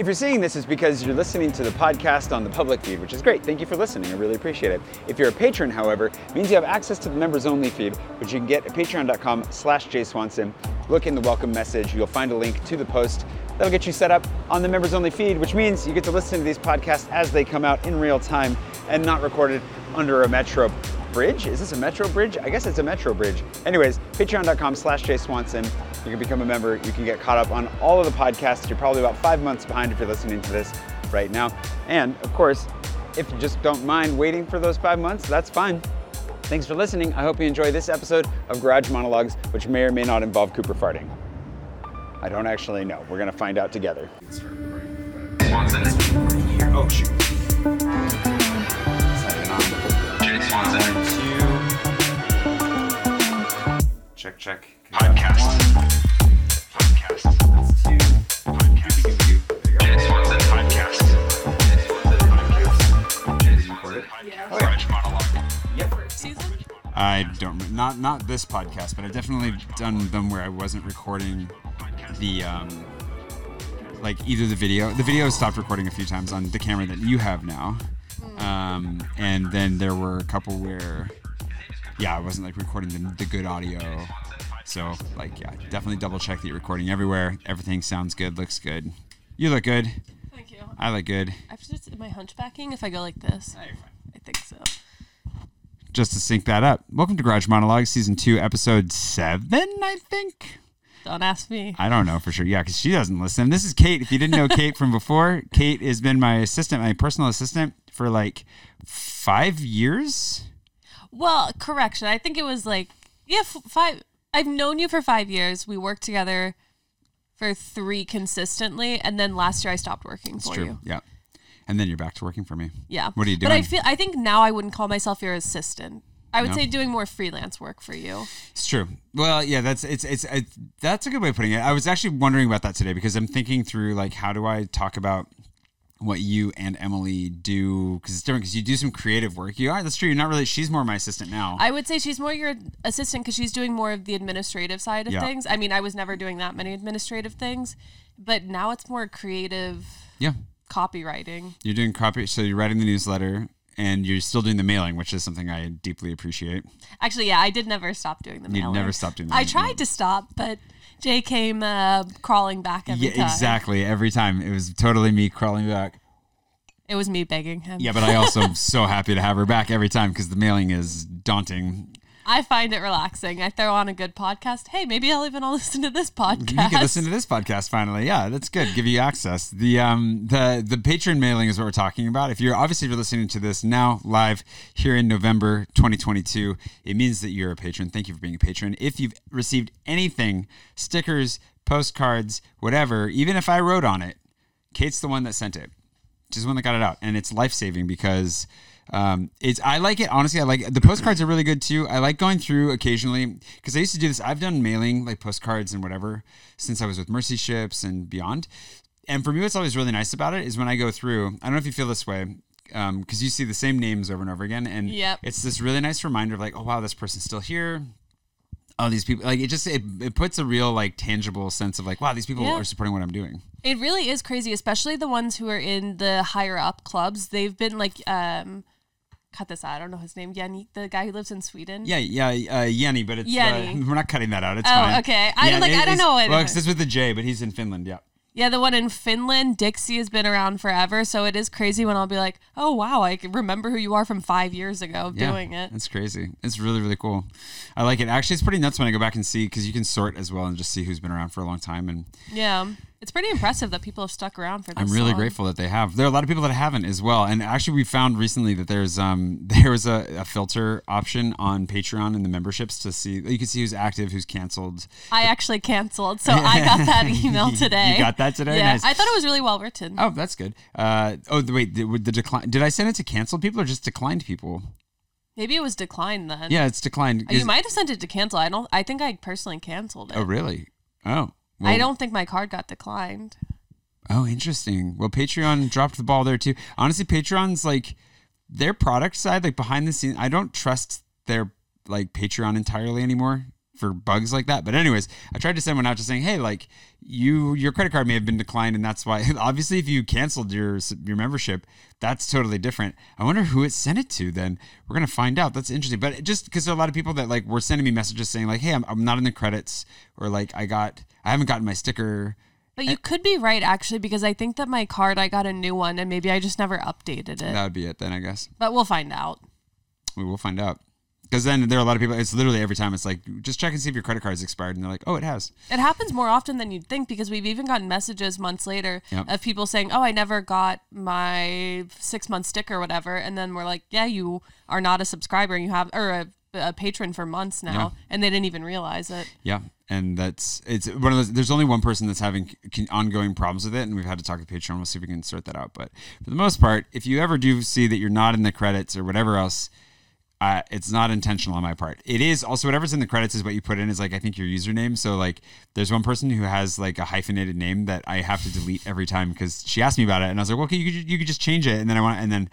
If you're seeing this, it's because you're listening to the podcast on the public feed, which is great. Thank you for listening. I really appreciate it. If you're a patron, however, it means you have access to the members only feed, which you can get at patreon.com slash jayswanson. Look in the welcome message. You'll find a link to the post. That'll get you set up on the members only feed, which means you get to listen to these podcasts as they come out in real time and not recorded under a Metro bridge. Is this a Metro bridge? I guess it's a Metro bridge. Anyways, patreon.com slash jayswanson. You can become a member. You can get caught up on all of the podcasts. You're probably about five months behind if you're listening to this right now. And of course, if you just don't mind waiting for those five months, that's fine. Thanks for listening. I hope you enjoy this episode of Garage Monologues, which may or may not involve Cooper farting. I don't actually know. We're gonna find out together. Swanson. Oh shoot. Swanson. Check, check. Podcast. Podcast. I don't not not this podcast, but I've definitely done them where I wasn't recording the um like either the video. The video stopped recording a few times on the camera that you have now. Um, and then there were a couple where yeah, I wasn't like recording the, the good audio. So like yeah, definitely double check that you're recording everywhere. Everything sounds good, looks good. You look good. Thank you. I look good. I have just, am I hunchbacking if I go like this? Oh, I think so. Just to sync that up. Welcome to Garage Monologue, season two, episode seven, I think. Don't ask me. I don't know for sure. Yeah, because she doesn't listen. This is Kate. If you didn't know Kate from before, Kate has been my assistant, my personal assistant for like five years. Well, correction. I think it was like, yeah, f- five. I've known you for five years. We worked together for three consistently. And then last year I stopped working It's for true. you. Yeah. And then you're back to working for me. Yeah. What are you doing? But I feel, I think now I wouldn't call myself your assistant. I would No? say doing more freelance work for you. It's true. Well, yeah, that's it's, it's it's that's a good way of putting it. I was actually wondering about that today because I'm thinking through like how do I talk about what you and Emily do because it's different because you do some creative work. You are that's true. You're not really. She's more my assistant now. I would say she's more your assistant because she's doing more of the administrative side of Yeah. things. I mean, I was never doing that many administrative things, but now it's more creative yeah, copywriting. you're doing copy. So you're writing the newsletter and you're still doing the mailing, which is something I deeply appreciate. Actually, yeah, I did never stop doing the You mailing. never stopped doing the I mailing. tried to stop, but Jay came uh, crawling back every yeah, time. exactly. Every time it was totally me crawling back. It was me begging him. Yeah, but I also am so happy to have her back every time because the mailing is daunting. I find it relaxing. I throw on a good podcast. Hey, maybe I'll even I'll listen to this podcast. You can listen to this podcast finally. Yeah, that's good. Give you access. The um the the patron mailing is what we're talking about. If you're obviously if you're listening to this now live here in November 2022, it means that you're a patron. Thank you for being a patron. If you've received anything, stickers, postcards, whatever, even if I wrote on it, Kate's the one that sent it. She's the one that got it out, and it's life saving because um, it's. I like it honestly. I like the postcards are really good too. I like going through occasionally because I used to do this. I've done mailing like postcards and whatever since I was with Mercy Ships and beyond. And for me, what's always really nice about it is when I go through. I don't know if you feel this way because you see the same names over and over again, and Yep. it's this really nice reminder of like, oh wow, this person's still here. Oh, these people like it just it, it puts a real like tangible sense of like wow these people Yeah. are supporting what I'm doing. It really is crazy, especially the ones who are in the higher up clubs. They've been like, um, cut this out. I don't know his name. Yanni, the guy who lives in Sweden. Yeah, yeah, uh, Yenny, but it's Yenny. Uh, we're not cutting that out. It's Oh, fine. okay. I don't- like, I don't know what- Well, 'cause it's with the J, but he's in Finland. Yeah. Yeah, the one in Finland, Dixie has been around forever. So it is crazy when I'll be like, oh, wow, I can remember who you are from five years ago Yeah, doing it. It's crazy. It's really, really cool. I like it. Actually, it's pretty nuts when I go back and see because you can sort as well and just see who's been around for a long time. And Yeah. It's pretty impressive that people have stuck around for this I'm really long. grateful that they have. There are a lot of people that haven't as well. And actually, we found recently that there's um there was a, a filter option on Patreon in the memberships to see you can see who's active, who's canceled. I actually canceled. So I got that email today. You got that today? Yeah. Nice. I thought it was really well written. Oh, that's good. Uh, oh, the, wait, the, the decline. Did I send it to canceled people or just declined people? Maybe it was declined then. Yeah, it's declined. You Is- might have sent it to cancel. I don't. I think I personally canceled it. oh, really? Oh, I don't think my card got declined. Oh, interesting. Well, Patreon dropped the ball there too. Honestly, Patreon's like their product side, like behind the scenes. I don't trust their like Patreon entirely anymore for bugs like that. But anyways, I tried to send one out just saying, hey, like you your credit card may have been declined, and that's why. Obviously, if you canceled your your membership, that's totally different. I wonder who it sent it to. Then we're gonna find out. That's interesting. But just because there are a lot of people that like were sending me messages saying like, hey, I'm, I'm not in the credits, or like I got I haven't gotten my sticker. But you could be right actually because I think that my card I got a new one and maybe I just never updated it. That would be it then, I guess. But we'll find out. We will find out. Because then there are a lot of people. It's literally every time. It's like just check and see if your credit card is expired, and they're like, "Oh, it has." It happens more often than you'd think because we've even gotten messages months later Yep. of people saying, "Oh, I never got my six month sticker or whatever," and then we're like, "Yeah, you are not a subscriber. You have or a, a patron for months now, Yeah. and they didn't even realize it." Yeah, and that's it's one of those. There's only one person that's having ongoing problems with it, and we've had to talk to Patreon. We'll see if we can sort that out. But for the most part, if you ever do see that you're not in the credits or whatever else. Uh, it's not intentional on my part. It is also whatever's in the credits is what you put in is like I think your username. So like there's one person who has like a hyphenated name that I have to delete every time because she asked me about it and I was like, well, okay, you could you could just change it and then I want and then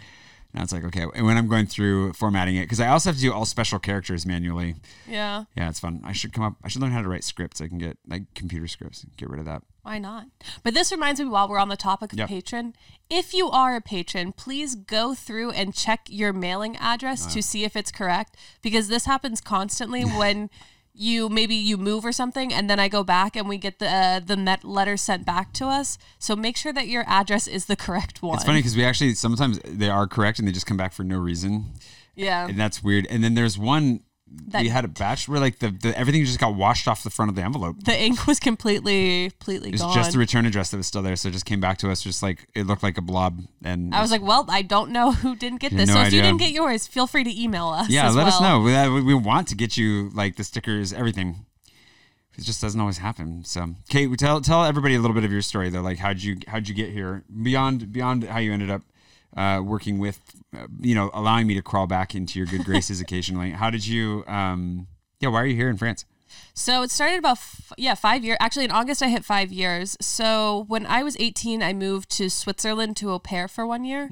now it's like okay. And when I'm going through formatting it because I also have to do all special characters manually. Yeah, Yeah, it's fun. I should come up. I should learn how to write scripts. I can get like computer scripts. Get rid of that. why not? But this reminds me while we're on the topic of Yep. patron, if you are a patron, please go through and check your mailing address Uh. to see if it's correct because this happens constantly when you maybe you move or something and then I go back and we get the uh, the met letter sent back to us. So make sure that your address is the correct one. It's funny because we actually sometimes they are correct and they just come back for no reason, Yeah. and that's weird. And then there's one That- we had a batch where like the, the everything just got washed off the front of the envelope. The ink was completely completely It was gone. just the return address that was still there, so it just came back to us just like it looked like a blob. And I was like, well, I don't know who didn't get this. no so if you didn't get yours, feel free to email us. yeah, let us know. Uh, we, we want to get you like the stickers, everything. It just doesn't always happen. So, Kate, we tell tell everybody a little bit of your story though. Like, how'd you how'd you get here? Beyond beyond how you ended up uh, working with, uh, you know, allowing me to crawl back into your good graces occasionally. How did you? Um, yeah, why are you here in France? So it started about f- yeah five years. Actually, in August I hit five years. So when I was eighteen, I moved to Switzerland to au pair for one year,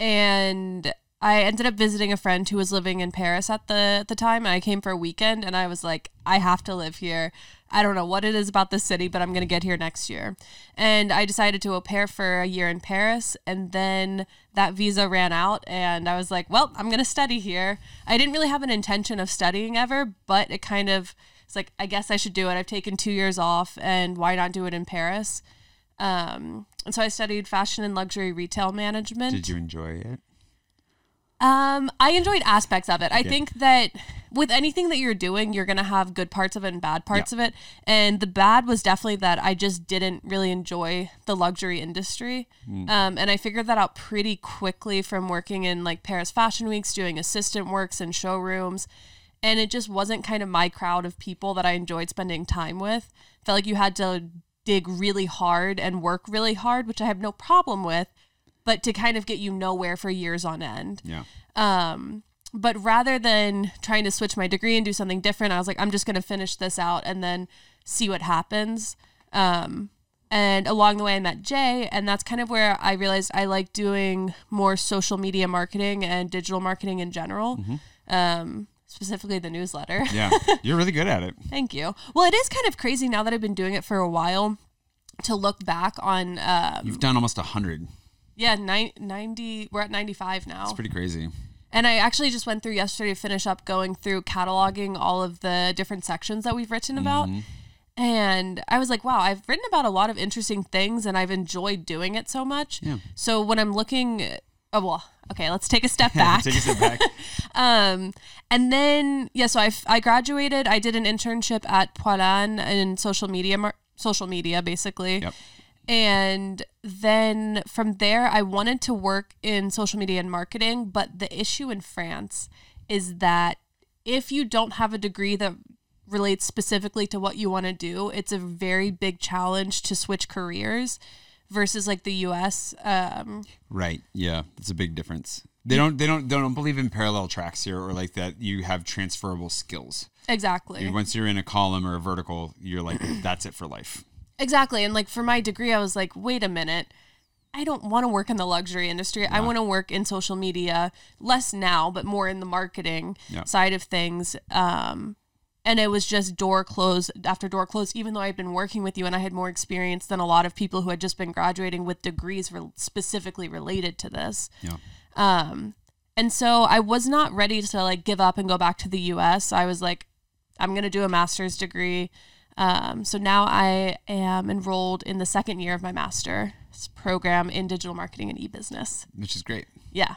and I ended up visiting a friend who was living in Paris at the the time. And I came for a weekend, and I was like, I have to live here. I don't know what it is about this city, but I'm gonna get here next year. And I decided to au pair for a year in Paris, and then that visa ran out, and I was like, well, I'm gonna study here. I didn't really have an intention of studying ever, but it kind of it's like I guess I should do it. I've taken two years off, and why not do it in Paris? Um, and so I studied fashion and luxury retail management. Did you enjoy it? Um, I enjoyed aspects of it. I think that with anything that you're doing, you're gonna have good parts of it and bad parts Yeah. of it. And the bad was definitely that I just didn't really enjoy the luxury industry. Um, and I figured that out pretty quickly from working in like Paris Fashion Weeks, doing assistant works and showrooms. And it just wasn't kind of my crowd of people that I enjoyed spending time with. Felt like you had to dig really hard and work really hard, which I have no problem with, but to kind of get you nowhere for years on end. Yeah. Um, but rather than trying to switch my degree and do something different, I was like, I'm just going to finish this out and then see what happens. Um, and along the way, I met Jay, and that's kind of where I realized I like doing more social media marketing and digital marketing in general, um, specifically the newsletter. Yeah, you're really good at it. Thank you. Well, it is kind of crazy now that I've been doing it for a while to look back on, um, You've done almost a hundred. Yeah, nine, 90, we're at 95 now. It's pretty crazy. And I actually just went through yesterday to finish up going through cataloging all of the different sections that we've written about. And I was like, wow, I've written about a lot of interesting things and I've enjoyed doing it so much. Yeah. So when I'm looking, oh, well, okay, let's take a step back. Take a step back. Um, and then yeah, so I I graduated. I did an internship at Poilin in social media, mar- social media basically. Yep. And then from there, I wanted to work in social media and marketing. But the issue in France is that if you don't have a degree that relates specifically to what you want to do, it's a very big challenge to switch careers versus like the US. Um, Right. Yeah, that's a big difference. They don't. They don't. They don't believe in parallel tracks here, or like that. You have transferable skills. exactly. Once you're in a column or a vertical, you're like, that's it for life. Exactly. And like for my degree, I was like, wait a minute. I don't want to work in the luxury industry. I want to work in social media, less now, but more in the marketing Yeah. side of things. Um, and it was just door close after door close even though i'd been working with you and i had more experience than a lot of people who had just been graduating with degrees re- specifically related to this Yeah. um and so i was not ready to like give up and go back to the us i was like i'm going to do a master's degree um, so now i am enrolled in the second year of my master's program in digital marketing and e-business Which is great. yeah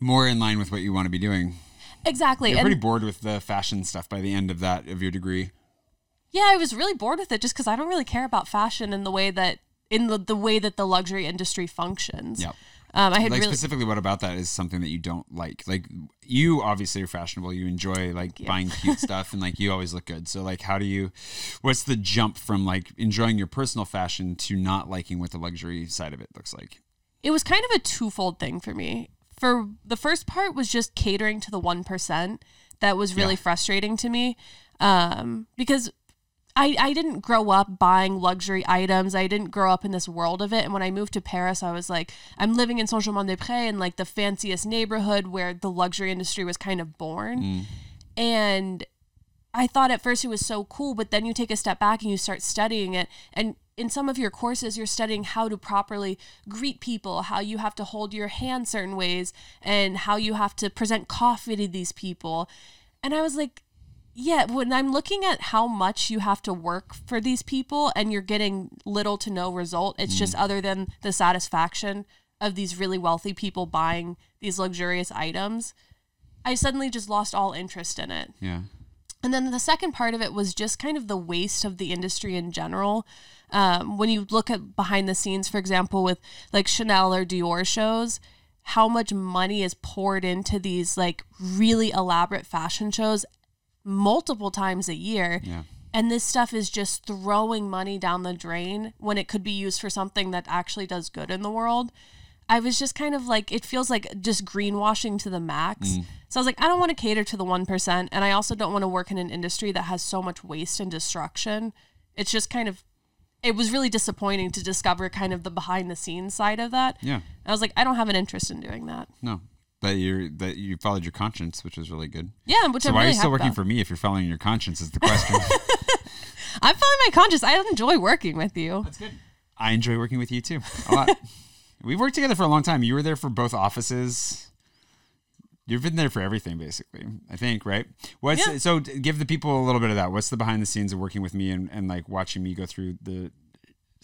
More in line with what you want to be doing. exactly You're and pretty bored with the fashion stuff by the end of that of your degree. yeah i was really bored with it just because i don't really care about fashion in the way that in the, the way that the luxury industry functions Yep. Um, i had Like really specifically, what about that is something that you don't like? Like you obviously are fashionable. You enjoy like buying cute stuff, and like you always look good. So like, how do you? What's the jump from like enjoying your personal fashion to not liking what the luxury side of it looks like? it was kind of a twofold thing for me. For the first part was just catering to the 1% that was really Yeah. frustrating to me um, because I, I didn't grow up buying luxury items. I didn't grow up in this world of it. And when I moved to Paris, I was like, I'm living in Saint Germain des Prés in like the fanciest neighborhood where the luxury industry was kind of born. Mm. And I thought at first it was so cool, but then you take a step back and you start studying it. And in some of your courses, you're studying how to properly greet people, how you have to hold your hand certain ways, and how you have to present coffee to these people. And I was like, yeah, when I'm looking at how much you have to work for these people and you're getting little to no result, it's just other than the satisfaction of these really wealthy people buying these luxurious items. I suddenly just lost all interest in it. Yeah. And then the second part of it was just kind of the waste of the industry in general. Um, when you look at behind the scenes, for example, with like Chanel or Dior shows, how much money is poured into these like really elaborate fashion shows multiple times a year. Yeah. And this stuff is just throwing money down the drain when it could be used for something that actually does good in the world. I was just kind of like, it feels like just greenwashing to the max. Mm. So I was like, I don't want to cater to the 1%. And I also don't want to work in an industry that has so much waste and destruction. It's just kind of, it was really disappointing to discover kind of the behind the scenes side of that. Yeah. I was like, I don't have an interest in doing that. No. That you're that you followed your conscience, which was really good. Yeah, which So I'm why really are you still working about. for me if you're following your conscience? Is the question. I'm following my conscience. I enjoy working with you. That's good. I enjoy working with you too a lot. We've worked together for a long time. You were there for both offices. You've been there for everything, basically. I think, right? What's Yeah. so? Give the people a little bit of that. What's the behind the scenes of working with me and, and like watching me go through the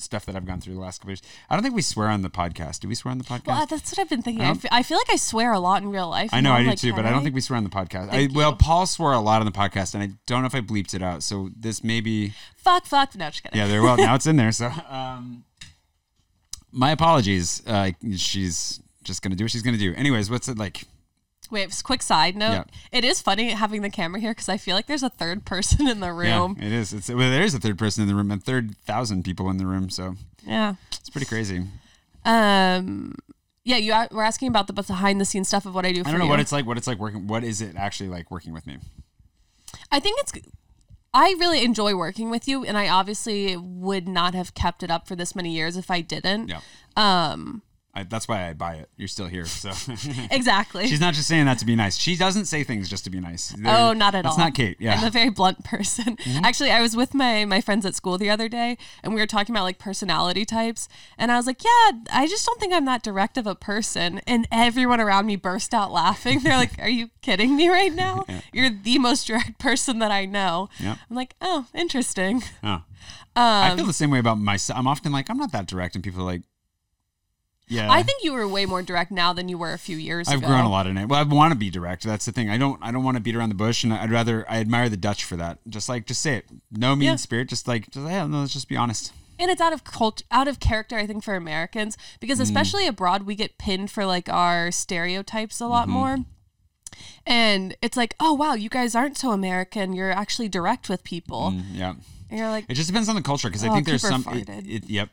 stuff that I've gone through the last couple years? I don't think we swear on the podcast. Do we swear on the podcast? Well, that's what I've been thinking. I, don't- fe- I feel like I swear a lot in real life. I know I do like, too, but I don't think we swear on the podcast. I, well. Paul swore a lot on the podcast, and I don't know if I bleeped it out. So this may be Fuck, fuck. No, just kidding. yeah, there. Well, now it's in there. So, um, my apologies. Uh, she's just gonna do what she's gonna do. Anyways, what's it like? Wait, quick side note. Yeah. It is funny having the camera here because I feel like there's a third person in the room. Yeah, it is. It's well, there is a third person in the room, and third thousand people in the room. So Yeah. it's pretty crazy. Um. Yeah, you were asking about the behind the scenes stuff of what I do. For I don't know you. what it's like. What it's like working. What is it actually like working with me? I think it's. I really enjoy working with you, and I obviously would not have kept it up for this many years if I didn't. Yeah. Um. I, that's why I buy it. You're still here, so Exactly. she's not just saying that to be nice. She doesn't say things just to be nice. Oh, not at That's all. not Kate. Yeah. Mm-hmm. I'm a very blunt person. Actually, I was with my my friends at school the other day, and we were talking about like personality types, and I was like, "Yeah, I just don't think I'm that direct of a person." And everyone around me burst out laughing. They're like, "Are you kidding me right now? You're the most direct person that I know." Yeah. I'm like, "Oh, interesting." Oh. I feel the same way about myself. I'm often like, I'm not that direct, and people are like, yeah. I think you were way more direct now than you were a few years ago. I've ago. grown a lot in it. Well, I want to be direct. That's the thing. I don't. I don't want to beat around the bush, and I'd rather. I admire the Dutch for that. Just like, just say it. No mean Yeah. spirit. Just like, just yeah. No, let's just be honest. and it's out of cult out of character i think for americans because Mm. especially abroad we get pinned for like our stereotypes a lot Mm-hmm. more and it's like oh wow you guys aren't so american you're actually direct with people Mm, yeah. and you're like It just depends on the culture because I Oh, think there's some. It, it, yep.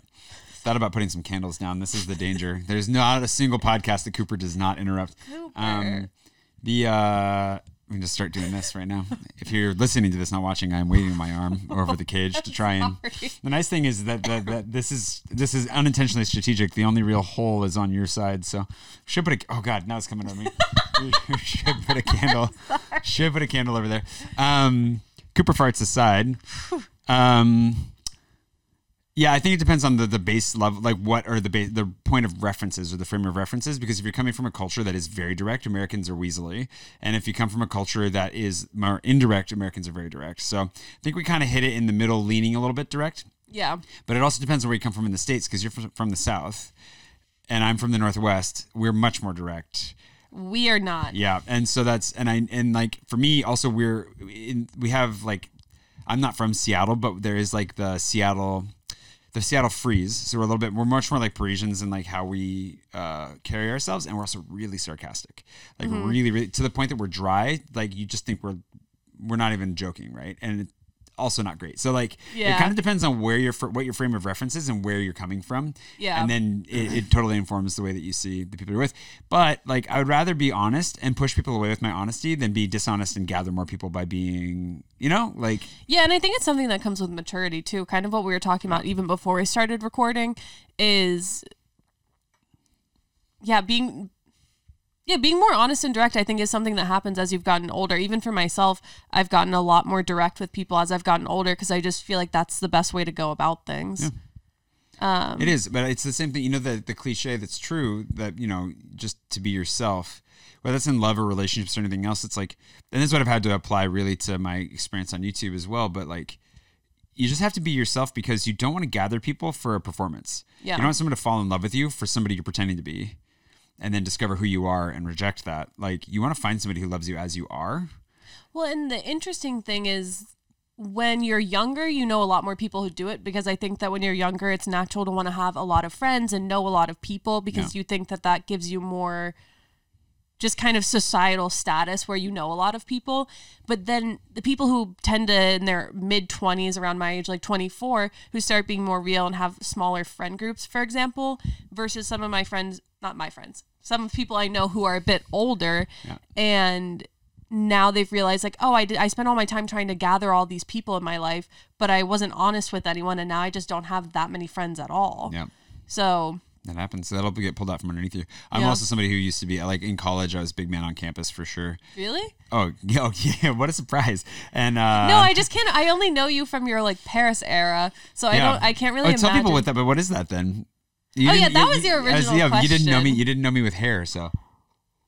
Thought about putting some candles down. This is the danger. There's not a single podcast that Cooper does not interrupt. Um, Cooper. the uh, we can just start doing this right now. If you're listening to this, not watching, I'm waving my arm over the cage to try and. The nice thing is that, that, that this is this is unintentionally strategic. The only real hole is on your side. So should put a oh god now it's coming on me. should put a candle. Should put a candle over there. Um, Cooper farts aside, um, yeah, I think it depends on the, the base level, like what are the base, the point of references or the frame of references. Because if you're coming from a culture that is very direct, Americans are weaselly, and if you come from a culture that is more indirect, Americans are very direct. So I think we kind of hit it in the middle, leaning a little bit direct. Yeah. But it also depends on where you come from in the states, because you're from, from the south, and I'm from the northwest. We're much more direct. We are not. Yeah, and so that's and I and like for me also we're in, we have like I'm not from Seattle, but there is like the Seattle the Seattle freeze. So we're a little bit we're much more like Parisians in like how we uh, carry ourselves, and we're also really sarcastic, like really really to the point that we're dry. Like you just think we're we're not even joking, right? And it, also not great. So like it kind of depends on where your what your frame of reference is and where you're coming from. Yeah. And then it, it totally informs the way that you see the people you're with. But like I would rather be honest and push people away with my honesty than be dishonest and gather more people by being, you know, like Yeah, and I think it's something that comes with maturity too. Kind of what we were talking about even before we started recording is yeah, being yeah, being more honest and direct I think is something that happens as you've gotten older. Even for myself, I've gotten a lot more direct with people as I've gotten older because I just feel like that's the best way to go about things. Um, it is, but it's the same thing. You know, the the cliche that's true that you know just to be yourself, whether that's in love or relationships or anything else. It's like, and this is what I've had to apply really to my experience on YouTube as well. But like, you just have to be yourself because you don't want to gather people for a performance. Yeah. You don't want someone to fall in love with you for somebody you're pretending to be, and then discover who you are and reject that. Like, you want to find somebody who loves you as you are. Well, and the interesting thing is when you're younger, you know a lot more people who do it because I think that when you're younger, it's natural to want to have a lot of friends and know a lot of people because you think that that gives you more just kind of societal status where you know a lot of people. But then the people who tend to, in their mid 20s, around my age, like 24, who start being more real and have smaller friend groups, for example, versus some of my friends, not my friends, some of the people I know who are a bit older and now they've realized like oh I did I spent all my time trying to gather all these people in my life but I wasn't honest with anyone and now I just don't have that many friends at all. Yeah. So That happens. That'll get pulled out from underneath you. I'm Yeah. also somebody who used to be like in college. I was big man on campus for sure. really? Oh, yeah, oh, yeah. What a surprise. And uh, No, I just can't I only know you from your like Paris era. So I don't I can't really oh, tell people what that. But what is that then? You Oh, yeah, that you- was your original yeah, you didn't know me. You didn't know me with hair, so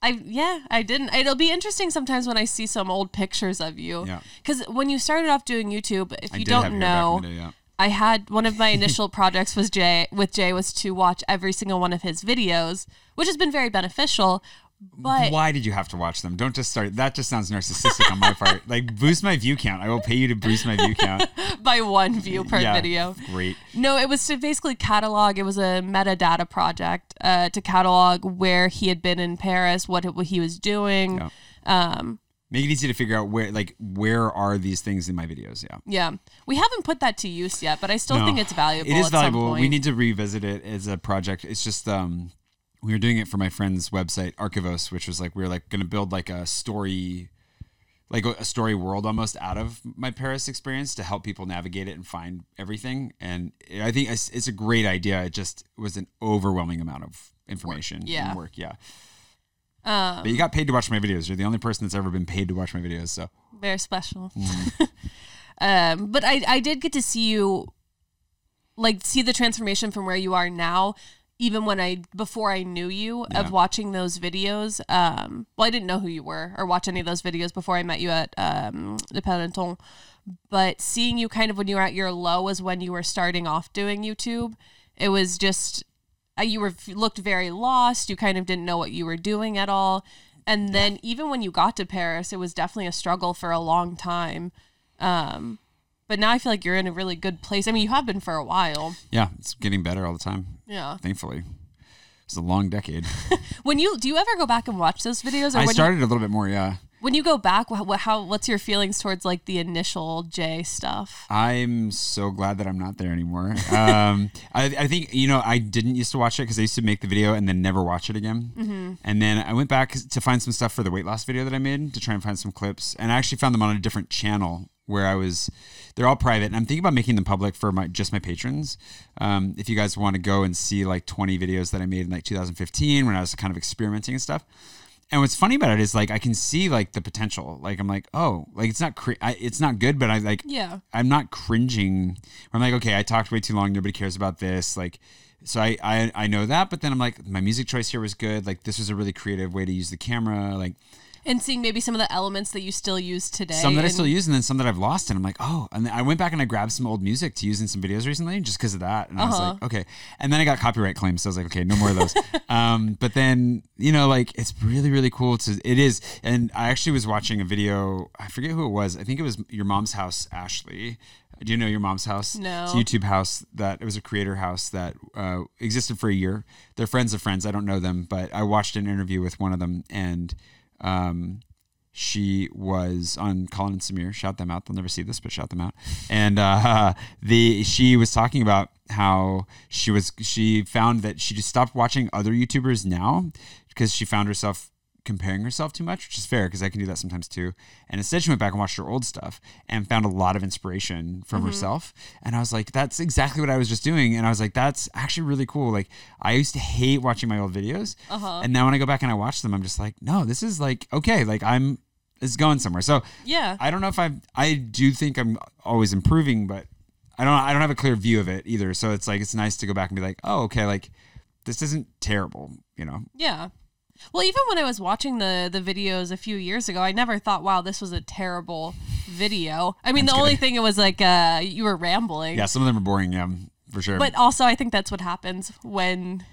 I yeah, I didn't. It'll be interesting sometimes when I see some old pictures of you. Yeah. Cuz when you started off doing YouTube, if you don't know, day, yeah. I had one of my initial projects was Jay with Jay was to watch every single one of his videos, which has been very beneficial. But Why did you have to watch them? Don't just start. That just sounds narcissistic on my part. Like boost my view count. I will pay you to boost my view count. by one view per Yeah, video. Great. No, it was to basically catalog. It was a metadata project uh, to catalog where he had been in Paris, what, what he was doing. Yeah. Um, Make it easy to figure out where, like, where are these things in my videos? Yeah. yeah, we haven't put that to use yet, but I still No. think it's valuable. It is valuable. We need to revisit it as a project. It's just um, we were doing it for my friend's website Archivos, which was like we were like going to build like a story, like a story world almost out of my Paris experience to help people navigate it and find everything. And I think it's, it's a great idea. It just was an overwhelming amount of information Yeah. and work. Yeah. Um, But you got paid to watch my videos. You're the only person that's ever been paid to watch my videos. So very special. Mm-hmm. um, but I, I did get to see you, like, see the transformation from where you are now, even when I before I knew you Yeah. of watching those videos. Um, well, I didn't know who you were or watch any of those videos before I met you at um, Le Peloton. But seeing you kind of when you were at your low was when you were starting off doing YouTube. It was just uh, you were looked very lost. You kind of didn't know what you were doing at all. And then even when you got to Paris, it was definitely a struggle for a long time. Um, but now I feel like you're in a really good place. I mean, you have been for a while. yeah, it's getting better all the time. Yeah. Thankfully, it's a long decade. When you do you ever go back and watch those videos, or I started a little bit more. Yeah. when you go back, what how what's your feelings towards like the initial J stuff? I'm so glad that I'm not there anymore. Um, I, I think you know I didn't used to watch it because I used to make the video and then never watch it again. Mm-hmm. And then I went back to find some stuff for the weight loss video that I made to try and find some clips, and I actually found them on a different channel where I was. They're all private, and I'm thinking about making them public for my just my patrons. Um, if you guys want to go and see like 20 videos that I made in like 2015 when I was kind of experimenting and stuff. and what's funny about it is like I can see like the potential. Like I'm like, oh, like it's not cr- I, it's not good, but I like Yeah. I'm not cringing. I'm like, okay, I talked way too long. Nobody cares about this. Like, so I, I I know that, but then I'm like, my music choice here was good. Like, this was a really creative way to use the camera. Like, And seeing maybe some of the elements that you still use today. some that I still use, and then some that I've lost. And I'm like, oh. And then I went back and I grabbed some old music to use in some videos recently, just because of that. And I was Uh-huh. like, okay. And then I got copyright claims, so I was like, okay, no more of those. um, but then you know, like, it's really really cool to. It is, and I actually was watching a video. I forget who it was. I think it was your mom's house, Ashley. Do you know your mom's house? No. It's a YouTube house that it was a creator house that uh, existed for a year. They're friends of friends. I don't know them, but I watched an interview with one of them, and um, she was on Colin and Samir. Shout them out. They'll never see this, but shout them out. And uh, the she was talking about how she was she found that she just stopped watching other YouTubers now because she found herself comparing herself too much, which is fair because I can do that sometimes too. And instead, she went back and watched her old stuff and found a lot of inspiration from mm-hmm. herself. And I was like, that's exactly what I was just doing. And I was like, that's actually really cool. Like, I used to hate watching my old videos, uh-huh. and now when I go back and I watch them, I'm just like, no, this is like okay. Like I'm it's going somewhere. So Yeah. I don't know if I I do think I'm always improving, but I don't I don't have a clear view of it either. So it's like it's nice to go back and be like, oh, okay, like this isn't terrible, you know. Yeah. Well, even when I was watching the the videos a few years ago, I never thought, "Wow, this was a terrible video." I mean, That's the only thing it was like uh, you were rambling. Yeah, some of them are boring, yeah, for sure. But also, I think that's what happens when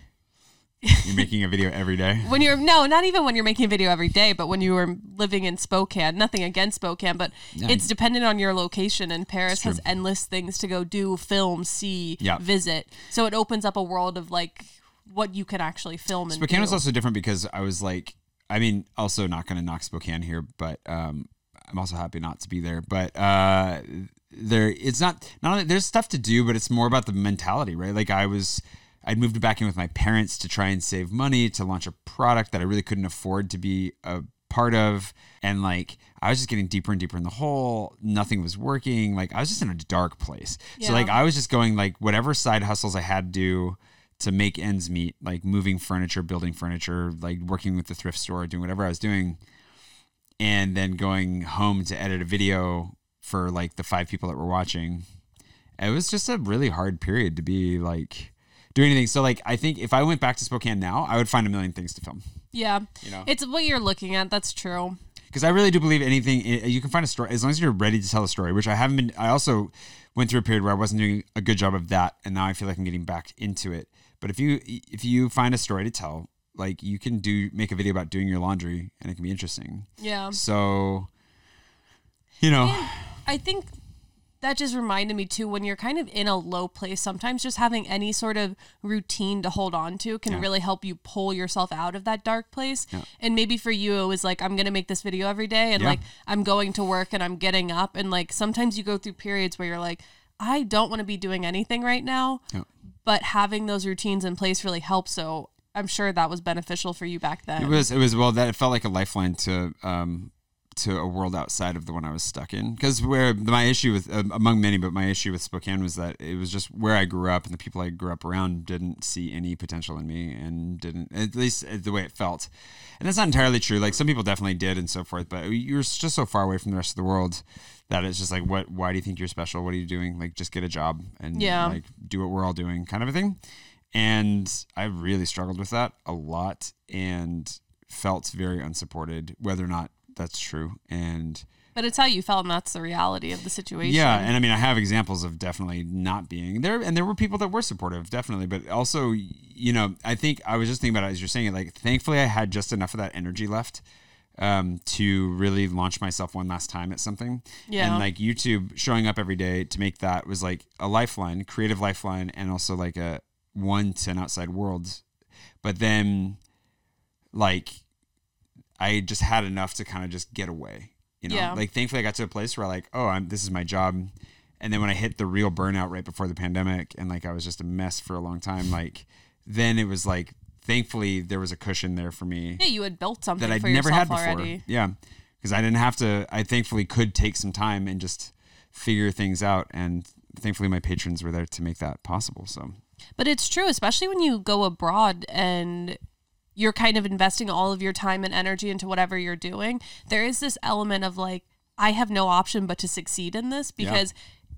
you're making a video every day. when you're no, not even when you're making a video every day, but when you were living in Spokane. Nothing against Spokane, but Yeah. it's dependent on your location. And Paris has endless things to go do, film, see, Yeah. visit. So it opens up a world of like what you can actually film and Spokane do. was also different because I was like, I mean, also not going to knock Spokane here, but um, I'm also happy not to be there. But uh, there, it's not not only there's stuff to do, but it's more about the mentality, right? Like I was, I'd moved back in with my parents to try and save money to launch a product that I really couldn't afford to be a part of, and like I was just getting deeper and deeper in the hole. Nothing was working. Like I was just in a dark place. So like I was just going like whatever side hustles I had to do to make ends meet, like moving furniture, building furniture, like working with the thrift store, doing whatever I was doing, and then going home to edit a video for like the five people that were watching. It was just a really hard period to be like doing anything. So like I think if I went back to Spokane now, I would find a million things to film yeah, You know? it's what you're looking at. That's true. because I really do believe anything eh, you can find a story as long as you're ready to tell a story. Which I haven't been. I also went through a period where I wasn't doing a good job of that, and now I feel like I'm getting back into it. But if you if you find a story to tell, like you can do make a video about doing your laundry, and it can be interesting. Yeah. So, you know, I think that just reminded me too when you're kind of in a low place sometimes just having any sort of routine to hold on to can Yeah. really help you pull yourself out of that dark place and maybe for you it was like i'm gonna make this video every day and Yeah. like i'm going to work and i'm getting up and like sometimes you go through periods where you're like i don't want to be doing anything right now Yeah. But having those routines in place really helps so i'm sure that was beneficial for you back then. It was it was well that it felt like a lifeline to um to a world outside of the one I was stuck in. Because where my issue with um, among many but my issue with Spokane was that it was just where I grew up and the people I grew up around didn't see any potential in me and didn't at least uh, the way it felt. And that's not entirely true. Like some people definitely did and so forth but you're just so far away from the rest of the world that it's just like what why do you think you're special? What are you doing? Like just get a job and Yeah. like do what we're all doing kind of a thing. And I really struggled with that a lot and felt very unsupported, whether or not that's true. And but it's how you felt and that's the reality of the situation yeah, and I mean, I have examples of definitely not being there, and there were people that were supportive, definitely. But also, you know, I think I was just thinking about it as you're saying it. Like, thankfully, I had just enough of that energy left um, to really launch myself one last time at something. Yeah. And like YouTube showing up every day to make that was like a lifeline, creative lifeline, and also like a one to an outside world. But then, like, I just had enough to kind of just get away. You know, Yeah. like thankfully I got to a place where like, oh, I'm this is my job. And then when I hit the real burnout right before the pandemic, and like I was just a mess for a long time, like then it was like thankfully there was a cushion there for me yeah you had built something that I'd for never had before. already Yeah, because I didn't have to. I thankfully could take some time and just figure things out, and thankfully my patrons were there to make that possible. So But it's true, especially when you go abroad and you're kind of investing all of your time and energy into whatever you're doing, there is this element of like, I have no option but to succeed in this because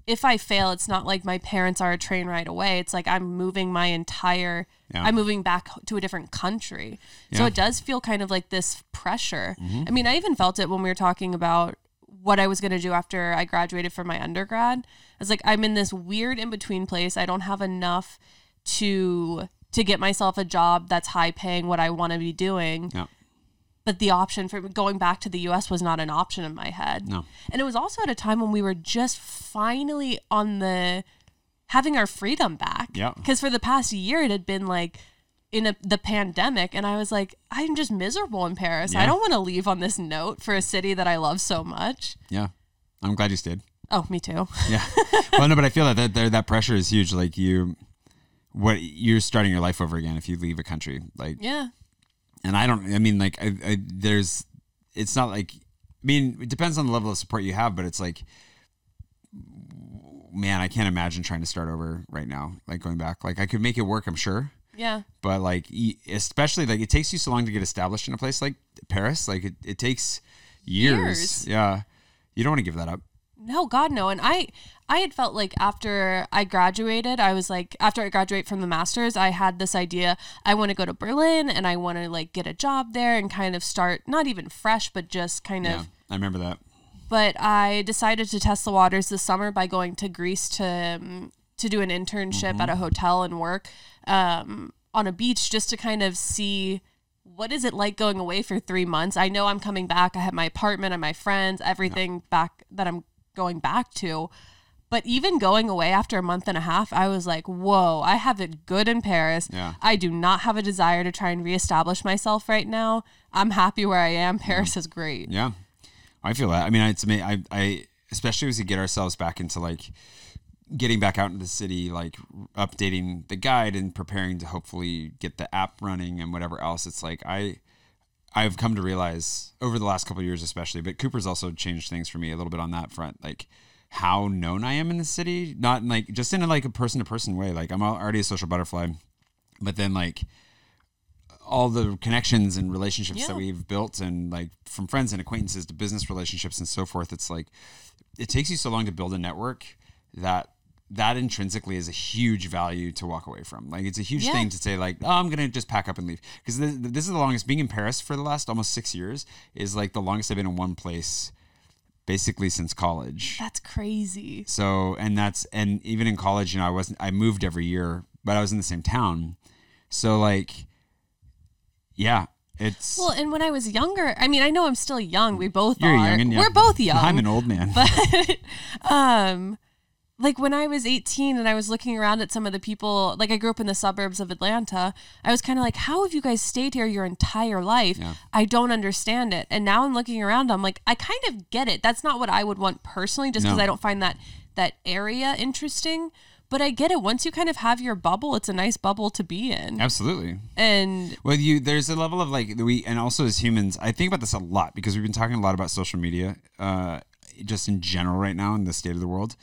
if I fail, it's not like my parents are a train right away. It's like I'm moving my entire, Yeah. I'm moving back to a different country. So Yeah. it does feel kind of like this pressure. Mm-hmm. I mean, I even felt it when we were talking about what I was going to do after I graduated from my undergrad. I was like, I'm in this weird in between place. I don't have enough to to get myself a job that's high paying what I want to be doing. Yeah. But the option for going back to the US was not an option in my head. No. And it was also at a time when we were just finally on the having our freedom back. Yeah. Because for the past year, it had been like in a, the pandemic, and I was like, I'm just miserable in Paris. I don't want to leave on this note for a city that I love so much. Yeah. I'm glad you stayed. Oh, me too. Yeah. well, no, but I feel that that, that pressure is huge. Like you, what you're starting your life over again if you leave a country. Like, yeah. and I don't. I mean, like, I, I, there's. It's not like. I mean, it depends on the level of support you have, but it's like, man, I can't imagine trying to start over right now. Like going back. Like I could make it work, I'm sure. Yeah. but like especially like it takes you so long to get established in a place like paris like it, it takes years. Years. yeah you don't want to give that up No, God, no. And I, I had felt like after I graduated, I was like, after I graduate from the masters, I had this idea. I want to go to Berlin and I want to like get a job there and kind of start not even fresh, but just kind yeah of. i remember that But I decided to test the waters this summer by going to Greece to um, to do an internship at a hotel and work um, on a beach just to kind of see what is it like going away for three months. I know I'm coming back. I have my apartment and my friends, everything back that I'm going back to. But even going away after a month and a half, I was like, whoa, I have it good in Paris. Yeah. I do not have a desire to try and reestablish myself right now. I'm happy where I am. Paris is great. yeah i feel that i mean it's me i i especially as we get ourselves back into like getting back out into the city like updating the guide and preparing to hopefully get the app running and whatever else it's like i I've come to realize over the last couple of years, especially, but Cooper's also changed things for me a little bit on that front. Like how known I am in the city, not in like just in a, like a person to person way. Like I'm already a social butterfly, but then like all the connections and relationships that we've built and like from friends and acquaintances to business relationships and so forth. It's like it takes you so long to build a network that that intrinsically is a huge value to walk away from. Like it's a huge Yeah. thing to say like, oh, I'm gonna just pack up and leave because this, this is the longest. Being in Paris for the last almost six years is like the longest I've been in one place, basically since college. That's crazy. So and that's and even in college, you know, I wasn't. I moved every year, but I was in the same town. So like, yeah, it's Well, and when I was younger, I mean, I know I'm still young. We both you're are. young and yeah. We're both young. I'm an old man. but um like when I was 18 and I was looking around at some of the people, like I grew up in the suburbs of Atlanta, I was kind of like, how have you guys stayed here your entire life? Yeah. I don't understand it. And now I'm looking around, I'm like, I kind of get it. That's not what I would want personally, just because No. I don't find that that area interesting. But I get it. Once you kind of have your bubble, it's a nice bubble to be in. Absolutely. And Well, you there's a level of like we and also as humans, I think about this a lot because we've been talking a lot about social media, uh, just in general right now in the state of the world.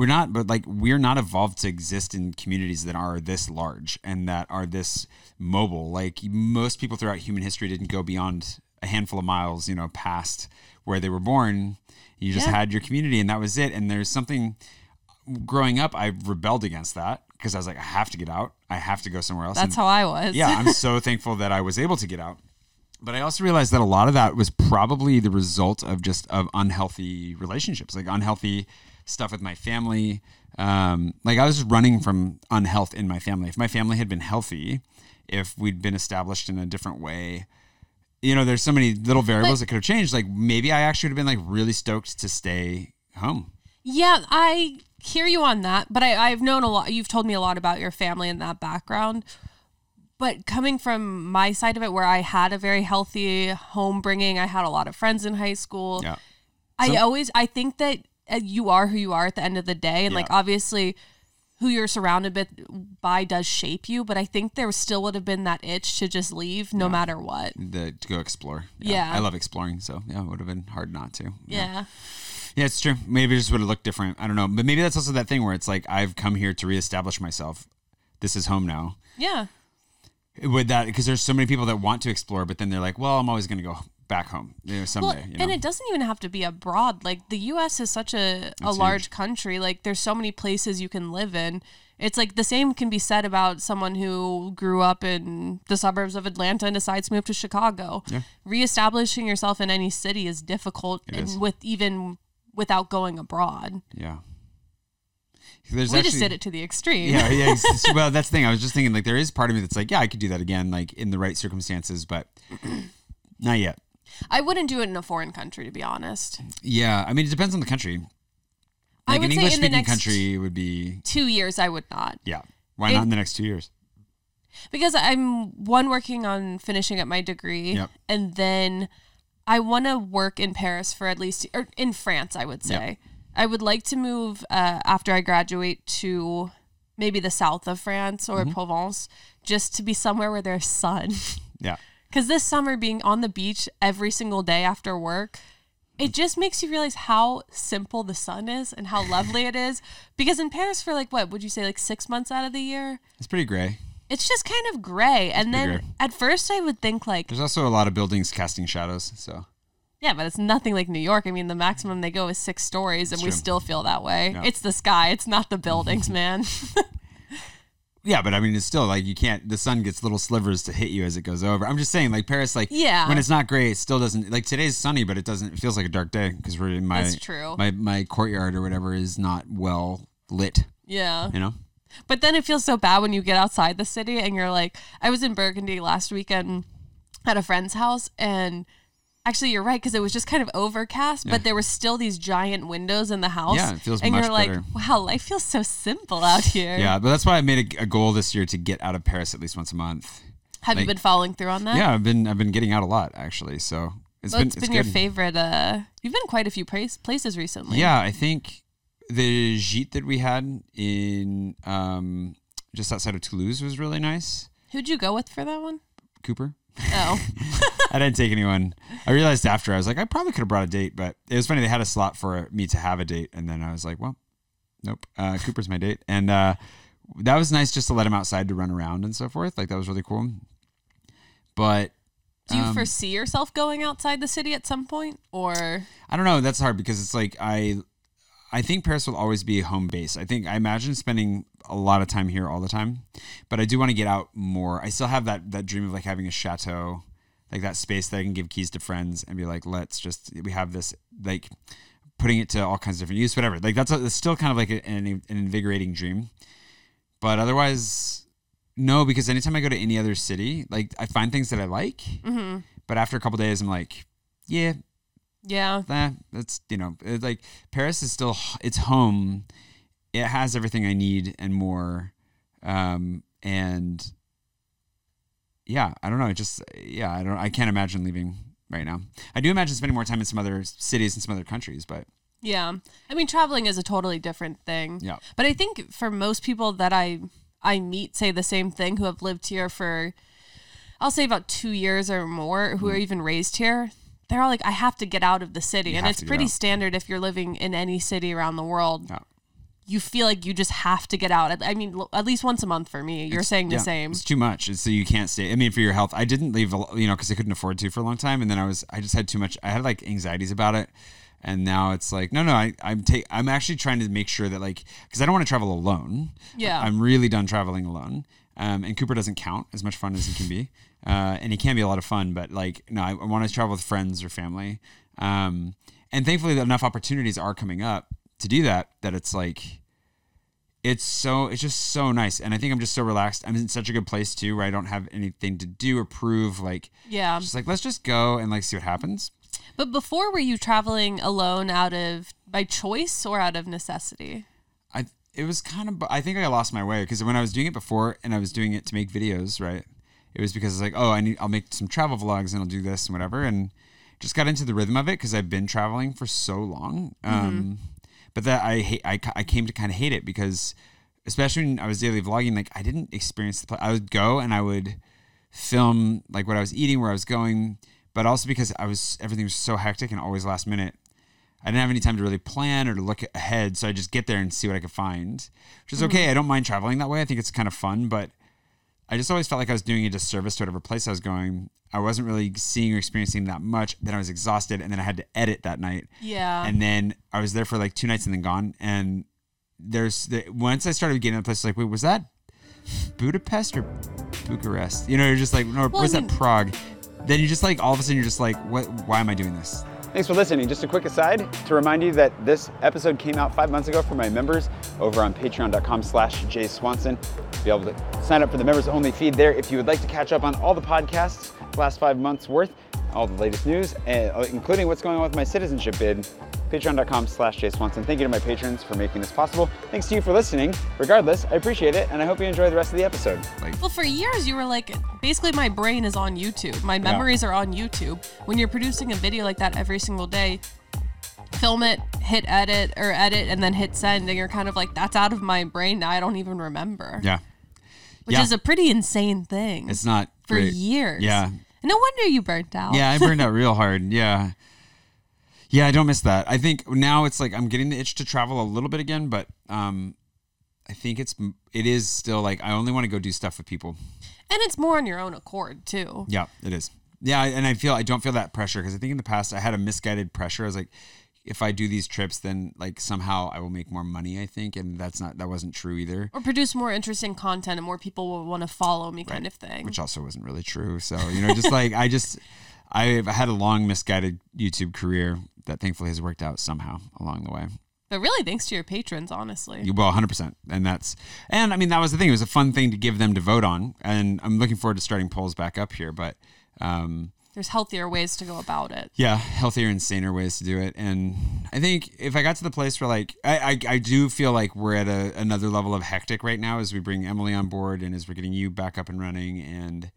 We're not, but like we're not evolved to exist in communities that are this large and that are this mobile. Like most people throughout human history didn't go beyond a handful of miles, you know, past where they were born. You just Yeah. had your community and that was it. And there's something growing up, I rebelled against that because I was like, I have to get out. I have to go somewhere else. that's And- how I was. yeah, I'm so thankful that I was able to get out. But I also realized that a lot of that was probably the result of just of unhealthy relationships, like unhealthy stuff with my family. Um, like I was running from unhealth in my family. If my family had been healthy, if we'd been established in a different way, you know, there's so many little variables that could have changed. Like maybe I actually would have been like really stoked to stay home. Yeah, I hear you on that, but I, I've known a lot. You've told me a lot about your family and that background. But coming from my side of it, where I had a very healthy home bringing, I had a lot of friends in high school. Yeah. I always, I think that you are who you are at the end of the day, and like obviously, who you're surrounded with by does shape you. But I think there still would have been that itch to just leave, no matter what. The, to go explore. Yeah. I love exploring. So yeah, it would have been hard not to. Yeah. Yeah, it's true. Maybe it just would have looked different. I don't know. But maybe that's also that thing where it's like I've come here to reestablish myself. This is home now. Yeah. with that because there's so many people that want to explore, but then they're like, well, I'm always going to go back home you know, someday. Well, you know? and it doesn't even have to be abroad. Like the U.S. is such a, a huge. large country. Like there's so many places you can live in. It's like the same can be said about someone who grew up in the suburbs of Atlanta and decides to move to Chicago. Yeah. Reestablishing yourself in any city is difficult, and is. with even without going abroad. yeah. There's we actually, just did it to the extreme. Yeah, yeah. well, that's the thing. I was just thinking, like, there is part of me that's like, yeah, I could do that again, like in the right circumstances, but not yet. I wouldn't do it in a foreign country, to be honest. Yeah, I mean, it depends on the country. I Like would an say English in the speaking next country would be, two years, I would not. yeah. Why not in the next two years? because I'm one working on finishing up my degree, Yep. and then I want to work in Paris for at least, or in France, I would say. I would like to move uh, after I graduate to maybe the south of France or Mm-hmm. Provence, just to be somewhere where there's sun. Yeah. Because this summer, being on the beach every single day after work, it just makes you realize how simple the sun is and how lovely it is. Because in Paris, for like what would you say, like six months out of the year, It's pretty gray. it's just kind of gray. And then gray. at first, I would think like, There's also a lot of buildings casting shadows. So, yeah, but it's nothing like New York. I mean, the maximum they go is six stories, and we true. still feel that way. Yeah. It's the sky, it's not the buildings, man. yeah, but I mean, it's still like you can't, the sun gets little slivers to hit you as it goes over. I'm just saying, like, Paris, like, Yeah. when it's not gray, it still doesn't, like, today's sunny, but it doesn't, it feels like a dark day because we're in my, That's true. my, my courtyard or whatever is not well lit, yeah. you know? But then it feels so bad when you get outside the city and you're like, I was in Burgundy last weekend at a friend's house and actually you're right because it was just kind of overcast, but there were still these giant windows in the house. Yeah, it feels and much you're like, better. wow, life feels so simple out here. Yeah, but that's why I made a, a goal this year to get out of Paris at least once a month. Have you been following through on that? Yeah, I've been I've been getting out a lot actually. So it's What's been been, it's your good. favorite? Uh, you've been quite a few place, places recently. Yeah, I think the gîte that we had in um, just outside of Toulouse was really nice. Who'd you go with for that one? Cooper. Oh, I didn't take anyone. I realized after I was like, I probably could have brought a date, but it was funny. They had a slot for me to have a date, and then I was like, well, nope. Uh, Cooper's my date, and uh, that was nice just to let him outside to run around and so forth. Like that was really cool. But do you Um, foresee yourself going outside the city at some point, or I don't know. That's hard because it's like I, I think Paris will always be a home base. I think I imagine spending a lot of time here all the time, but I do want to get out more. I still have that that dream of like having a chateau, like that space that I can give keys to friends and be like, let's just we have this like putting it to all kinds of different use, whatever. Like that's, a, it's still kind of like a- an, an invigorating dream, but otherwise, no. Because anytime I go to any other city, like I find things that I like, Mm-hmm. but after a couple days, I'm like, yeah, yeah, that that's you know it's like Paris is still it's home. It has everything I need and more, um, and yeah, I don't know. It just yeah, I don't. I can't imagine leaving right now. I do imagine spending more time in some other cities and some other countries, but yeah? I mean, traveling is a totally different thing. yeah, But I think for most people that I I meet say the same thing who have lived here for I'll say about 2 years or more who are even raised here. They're all like I have to get out of the city. You and it's pretty standard if you're living in any city around the world. Yeah. You feel like you just have to get out. I mean, at least once a month for me. You're saying the Yeah, same. It's too much. It's, so you can't stay. I mean, for your health, I didn't leave, you know, because I couldn't afford to for a long time, and then I was, I just had too much. I had like anxieties about it, and now it's like, no, no, I, I'm take, I'm actually trying to make sure that like, because I don't want to travel alone. Yeah. I'm really done traveling alone. Um, and Cooper doesn't count as much fun as he can be, uh, and it can be a lot of fun, but like, no, I, I want to travel with friends or family. Um, and thankfully, enough opportunities are coming up to do that that it's like it's so it's just so nice and i think i'm just so relaxed i'm in such a good place too where i don't have anything to do or prove like yeah. just like let's just go and like see what happens But before were you traveling alone out of by choice or out of necessity? i it was kind of i think i lost my way because when i was doing it before and i was doing it to make videos right it was because it's like oh i need i'll make some travel vlogs and i'll do this and whatever. And just got into the rhythm of it because i've been traveling for so long. Um but that i hate I, I came to kind of hate it because especially when i was daily vlogging like i didn't experience the pla- i would go and i would film like what i was eating where i was going but also because i was everything was so hectic and always last minute. I didn't have any time to really plan or to look ahead, so I just get there and see what I could find, which is okay. I don't mind traveling that way. I think it's kind of fun, but I just always felt like I was doing a disservice to whatever place I was going. I wasn't really seeing or experiencing that much. Then I was exhausted, and then I had to edit that night. Yeah. And then I was there for like two nights and then gone. And there's the, once I started getting to the place, like, wait, was that Budapest or Bucharest? You know, you're just like, no, Well, was I mean- that Prague? Then you just like all of a sudden you're just like, what? Why am I doing this? Thanks for listening. Just a quick aside to remind you that this episode came out five months ago for my members over on patreon.com slash Jay Swanson. Be able to sign up for the members only feed there if you would like to catch up on all the podcasts last five months worth, all the latest news, uh, including what's going on with my citizenship bid. Patreon.com slash Jay Swanson. Thank you to my patrons for making this possible. Thanks to you for listening. Regardless, I appreciate it, and I hope you enjoy the rest of the episode. Well, for years you were like, basically my brain is on YouTube. My memories are on YouTube. When you're producing a video like that every single day, film it, hit edit or edit, and then hit send, and you're kind of like, that's out of my brain now. I don't even remember. yeah, Which Yeah. is a pretty insane thing it's not for great. years. Yeah, No wonder you burnt out. Yeah, I burned out real hard. Yeah. Yeah, I don't miss that. I think now it's like I'm getting the itch to travel a little bit again, but um I think it's it is still like I only want to go do stuff with people. And it's more on your own accord, too. Yeah, it is. Yeah, and I feel I don't feel that pressure because I think in the past I had a misguided pressure. I was like if I do these trips then like somehow I will make more money, I think, and that's not that wasn't true either. Or produce more interesting content and more people will want to follow me, kind of thing. Which also wasn't really true. So, you know, just like I just I've had a long misguided YouTube career that thankfully has worked out somehow along the way. but really, thanks to your patrons, honestly. You- Well, 100%. And that's, and I mean, that was the thing. It was a fun thing to give them to vote on. And I'm looking forward to starting polls back up here. But um, There's healthier ways to go about it. yeah, healthier and saner ways to do it. And I think if I got to the place where, like, I, I, I do feel like we're at a, another level of hectic right now as we bring Emily on board and as we're getting you back up and running. And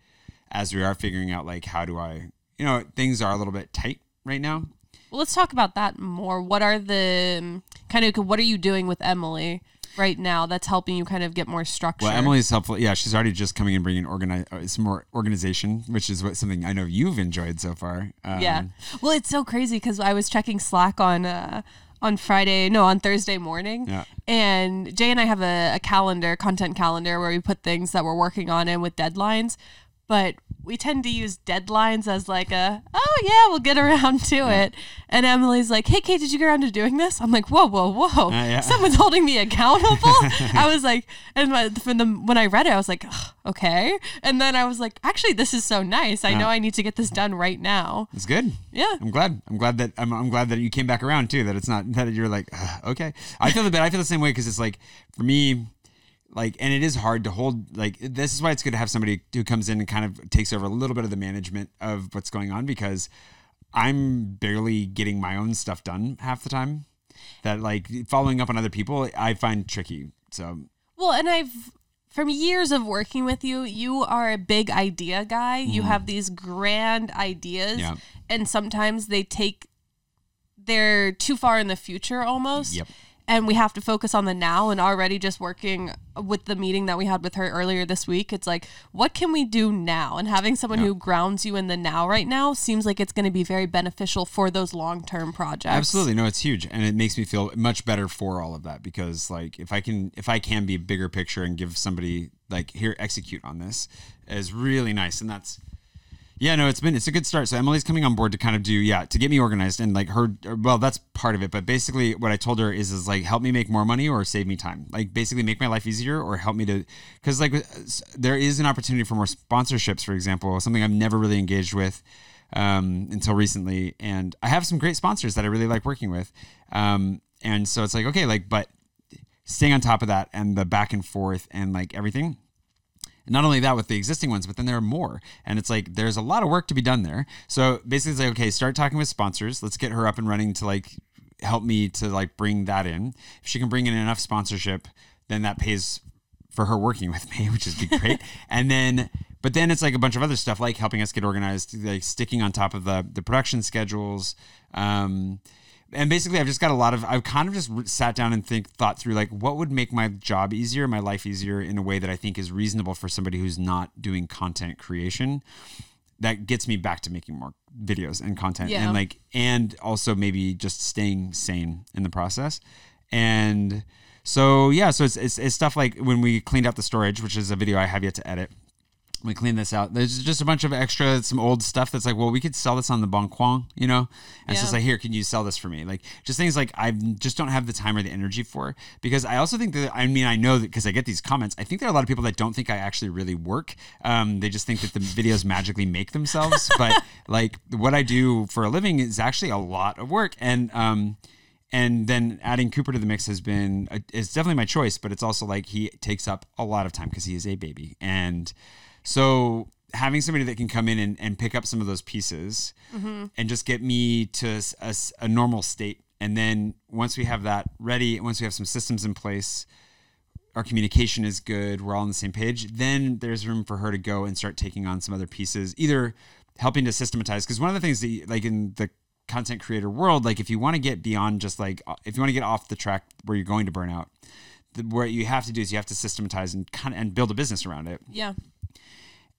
as we are figuring out, like, how do I, you know, things are a little bit tight right now. Well, let's talk about that more. What are the um, kind of what are you doing with Emily right now that's helping you kind of get more structure? Well, Emily's helpful. Yeah, she's already just coming and bringing organize uh, some more organization, which is what something I know you've enjoyed so far. Um, Yeah. Well, it's so crazy because I was checking Slack on uh, on Friday, no, on Thursday morning, Yeah. and Jay and I have a, a calendar, content calendar, where we put things that we're working on in with deadlines. But we tend to use deadlines as like a, oh yeah, we'll get around to it. And Emily's like, hey Kate, did you get around to doing this? I'm like, whoa, whoa, whoa, uh, yeah. someone's holding me accountable. I was like, and my, from the when I read it, I was like, "Ugh, okay. And then I was like, actually, this is so nice. I know I need to get this done right now. It's good. Yeah. I'm glad. I'm glad that I'm, I'm glad that you came back around too. That it's not that you're like okay. I feel the bit. I feel the same way because it's like for me, like, and it is hard to hold. Like, this is why it's good to have somebody who comes in and kind of takes over a little bit of the management of what's going on because I'm barely getting my own stuff done half the time. That like following up on other people, I find tricky. So Well, and I've from years of working with you, you are a big idea guy. You have these grand ideas, Mm-hmm. Yeah. and sometimes they take they're too far in the future almost. Yep. And we have to focus on the now and already just working with the meeting that we had with her earlier this week. It's like, what can we do now? And having someone who grounds you in the now right now seems like it's going to be very beneficial for those long term projects. Absolutely, no, it's huge, and it makes me feel much better for all of that because, like, if I can, if I can be a bigger picture and give somebody like here execute on this is really nice, and that's yeah, no, it's been it's a good start. So Emily's coming on board to kind of do yeah to get me organized and like her. Well, that's part of it, but basically what I told her is is like help me make more money or save me time. Like basically make my life easier or help me to because like there is an opportunity for more sponsorships, for example, something I've never really engaged with um, until recently, and I have some great sponsors that I really like working with. Um, and so it's like okay, like but staying on top of that and the back and forth and like everything not only that with the existing ones, but then there are more. And it's like there's a lot of work to be done there. So basically it's like, okay, start talking with sponsors. Let's get her up and running to like help me to like bring that in. If she can bring in enough sponsorship, then that pays for her working with me, which is great. and then but then it's like a bunch of other stuff like helping us get organized, like sticking on top of the the production schedules. Um and basically i've just got a lot of i've kind of just sat down and think thought through like what would make my job easier my life easier in a way that i think is reasonable for somebody who's not doing content creation. That gets me back to making more videos and content Yeah. and like and also maybe just staying sane in the process. And so yeah so it's, it's, it's stuff like when we cleaned out the storage which is a video i have yet to edit we clean this out. There's just a bunch of extra, some old stuff that's like, well, we could sell this on the Bon Coin, you know? And so it's Yeah. like, here, can you sell this for me? Like, just things like I just don't have the time or the energy for. Because I also think that, I mean, I know that because I get these comments, I think there are a lot of people that don't think I actually really work. Um, they just think that the videos magically make themselves. but like, what I do for a living is actually a lot of work. And, um, and then adding Cooper to the mix has been is definitely my choice, but it's also like he takes up a lot of time because he is a baby, and so having somebody that can come in and, and pick up some of those pieces mm-hmm. and just get me to a normal state, and then once we have that ready, once we have some systems in place, our communication is good, we're all on the same page, then there's room for her to go and start taking on some other pieces, either helping to systematize. Because one of the things that, you- like in the content creator world, like if you want to get beyond just like, if you want to get off the track where you're going to burn out, the, what you have to do is you have to systematize and kind of and build a business around it. Yeah.